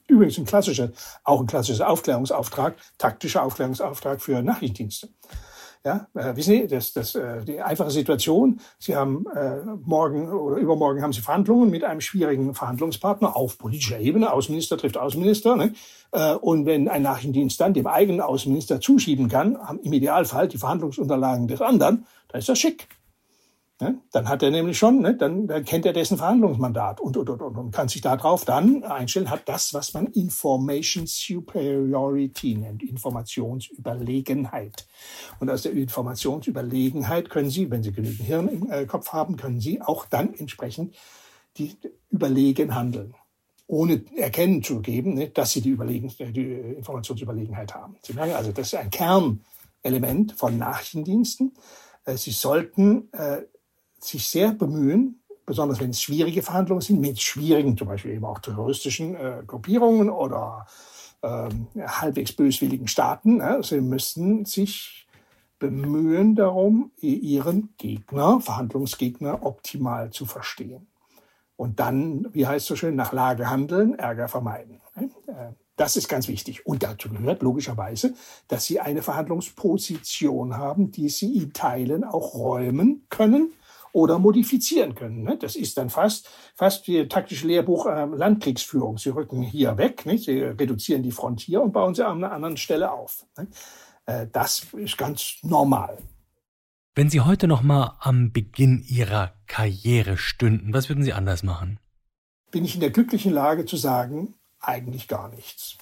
übrigens ein klassischer, auch ein klassischer Aufklärungsauftrag, taktischer Aufklärungsauftrag für Nachrichtendienste. Ja, äh, wissen Sie, das, das, äh, die einfache Situation, Sie haben äh, morgen oder übermorgen haben Sie Verhandlungen mit einem schwierigen Verhandlungspartner auf politischer Ebene. Außenminister trifft Außenminister. Ne? Äh, und wenn ein Nachrichtendienst dann dem eigenen Außenminister zuschieben kann, im Idealfall die Verhandlungsunterlagen des anderen, dann ist das schick. Ne? Dann hat er nämlich schon, ne? dann, dann kennt er dessen Verhandlungsmandat und, und, und, und, kann sich darauf dann einstellen, hat das, was man Information Superiority nennt, Informationsüberlegenheit. Und aus der Informationsüberlegenheit können Sie, wenn Sie genügend Hirn im äh, Kopf haben, können Sie auch dann entsprechend die überlegen handeln ohne erkennen zu geben, ne, dass sie die, Überlegen, die Informationsüberlegenheit haben. Sie merken also, das ist ein Kernelement von Nachrichtendiensten. Äh, sie sollten äh, sich sehr bemühen, besonders wenn es schwierige Verhandlungen sind, mit schwierigen, zum Beispiel eben auch terroristischen äh, Gruppierungen oder ähm, halbwegs böswilligen Staaten. Ja, sie müssen sich bemühen darum, ihren Gegner, Verhandlungsgegner optimal zu verstehen. Und dann, wie heißt es so schön, nach Lage handeln, Ärger vermeiden. Äh, das ist ganz wichtig. Und dazu gehört logischerweise, dass Sie eine Verhandlungsposition haben, die Sie in Teilen auch räumen können oder modifizieren können. Ne? Das ist dann fast, fast wie taktische Lehrbuch äh, Landkriegsführung. Sie rücken hier weg, nicht? Sie reduzieren die Front hier und bauen sie an einer anderen Stelle auf. Ne? Äh, das ist ganz normal. Wenn Sie heute noch mal am Beginn Ihrer Karriere stünden, was würden Sie anders machen? Bin ich in der glücklichen Lage zu sagen, eigentlich gar nichts.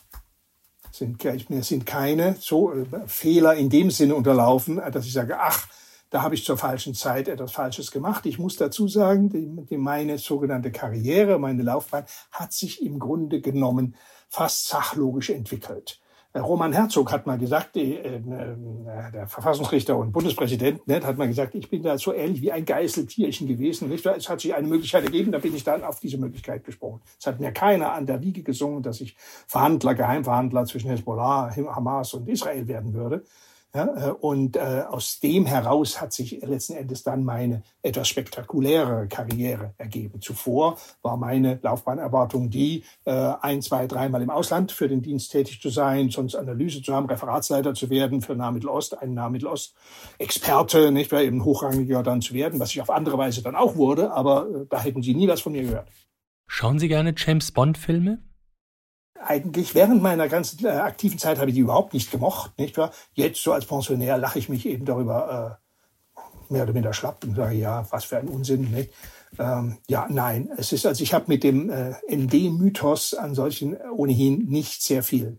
Sind, mir sind keine so äh, Fehler in dem Sinne unterlaufen, dass ich sage, ach, da habe ich zur falschen Zeit etwas Falsches gemacht. Ich muss dazu sagen, die, die meine sogenannte Karriere, meine Laufbahn hat sich im Grunde genommen fast sachlogisch entwickelt. Roman Herzog hat mal gesagt, die, äh, äh, der Verfassungsrichter und Bundespräsident ne, hat mal gesagt, ich bin da so ähnlich wie ein Geißeltierchen gewesen. Nicht? Es hat sich eine Möglichkeit ergeben, da bin ich dann auf diese Möglichkeit gesprungen. Es hat mir keiner an der Wiege gesungen, dass ich Verhandler, Geheimverhandler zwischen Hezbollah, Hamas und Israel werden würde. Ja, äh, und äh, aus dem heraus hat sich letzten Endes dann meine etwas spektakuläre Karriere ergeben. Zuvor war meine Laufbahnerwartung die, äh, ein, zwei, dreimal im Ausland für den Dienst tätig zu sein, sonst Analyse zu haben, Referatsleiter zu werden für Nahmittelost, ein Nahmittelost-Experte, nicht mehr eben hochrangiger dann zu werden, was ich auf andere Weise dann auch wurde, aber äh, da hätten Sie nie was von mir gehört. Schauen Sie gerne James Bond-Filme? Eigentlich während meiner ganzen äh, aktiven Zeit habe ich die überhaupt nicht gemocht, nicht wahr? Jetzt so als Pensionär lache ich mich eben darüber äh, mehr oder minder schlapp und sage, ja, was für ein Unsinn, nicht? Ähm, ja, nein, es ist also ich habe mit dem äh, ND-Mythos an solchen ohnehin nicht sehr viel.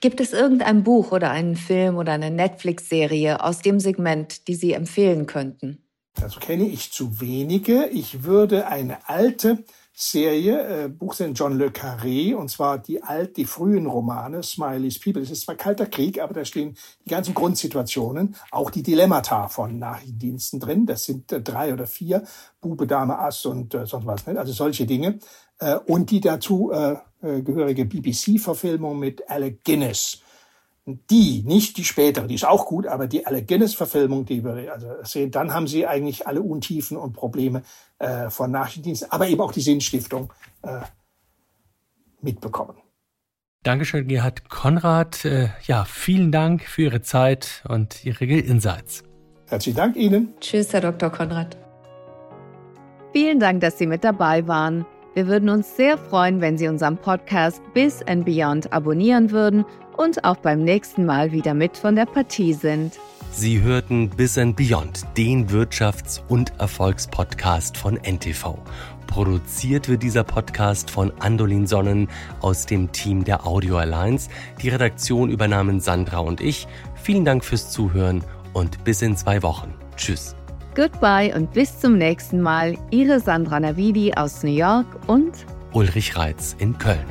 Gibt es irgendein Buch oder einen Film oder eine Netflix-Serie aus dem Segment, die Sie empfehlen könnten? Also kenne ich zu wenige. Ich würde eine alte Serie, äh, Buch sind John Le Carré, und zwar die alt, die frühen Romane, Smiley's People. Es ist zwar kalter Krieg, aber da stehen die ganzen Grundsituationen, auch die Dilemmata von Nachrichtendiensten drin. Das sind äh, drei oder vier, Bube, Dame, Ass und äh, sonst was, ne? also solche Dinge. Äh, und die dazu äh, äh gehörige BBC-Verfilmung mit Alec Guinness die, nicht die spätere, die ist auch gut, aber die Alec Guinness-Verfilmung, die wir also sehen, dann haben sie eigentlich alle Untiefen und Probleme äh, von Nachrichtendiensten, aber eben auch die Sinnstiftung äh, mitbekommen. Dankeschön, Gerhard Konrad. Äh, ja, vielen Dank für Ihre Zeit und Ihre Insights. Herzlichen Dank Ihnen. Tschüss, Herr Dr. Konrad. Vielen Dank, dass Sie mit dabei waren. Wir würden uns sehr freuen, wenn Sie unseren Podcast Bis and Beyond abonnieren würden und auch beim nächsten Mal wieder mit von der Partie sind. Sie hörten Bis and Beyond, den Wirtschafts- und Erfolgspodcast von NTV. Produziert wird dieser Podcast von Andolin Sonnen aus dem Team der Audio Alliance. Die Redaktion übernahmen Sandra und ich. Vielen Dank fürs Zuhören und bis in zwei Wochen. Tschüss. Goodbye und bis zum nächsten Mal. Ihre Sandra Navidi aus New York und Ulrich Reitz in Köln.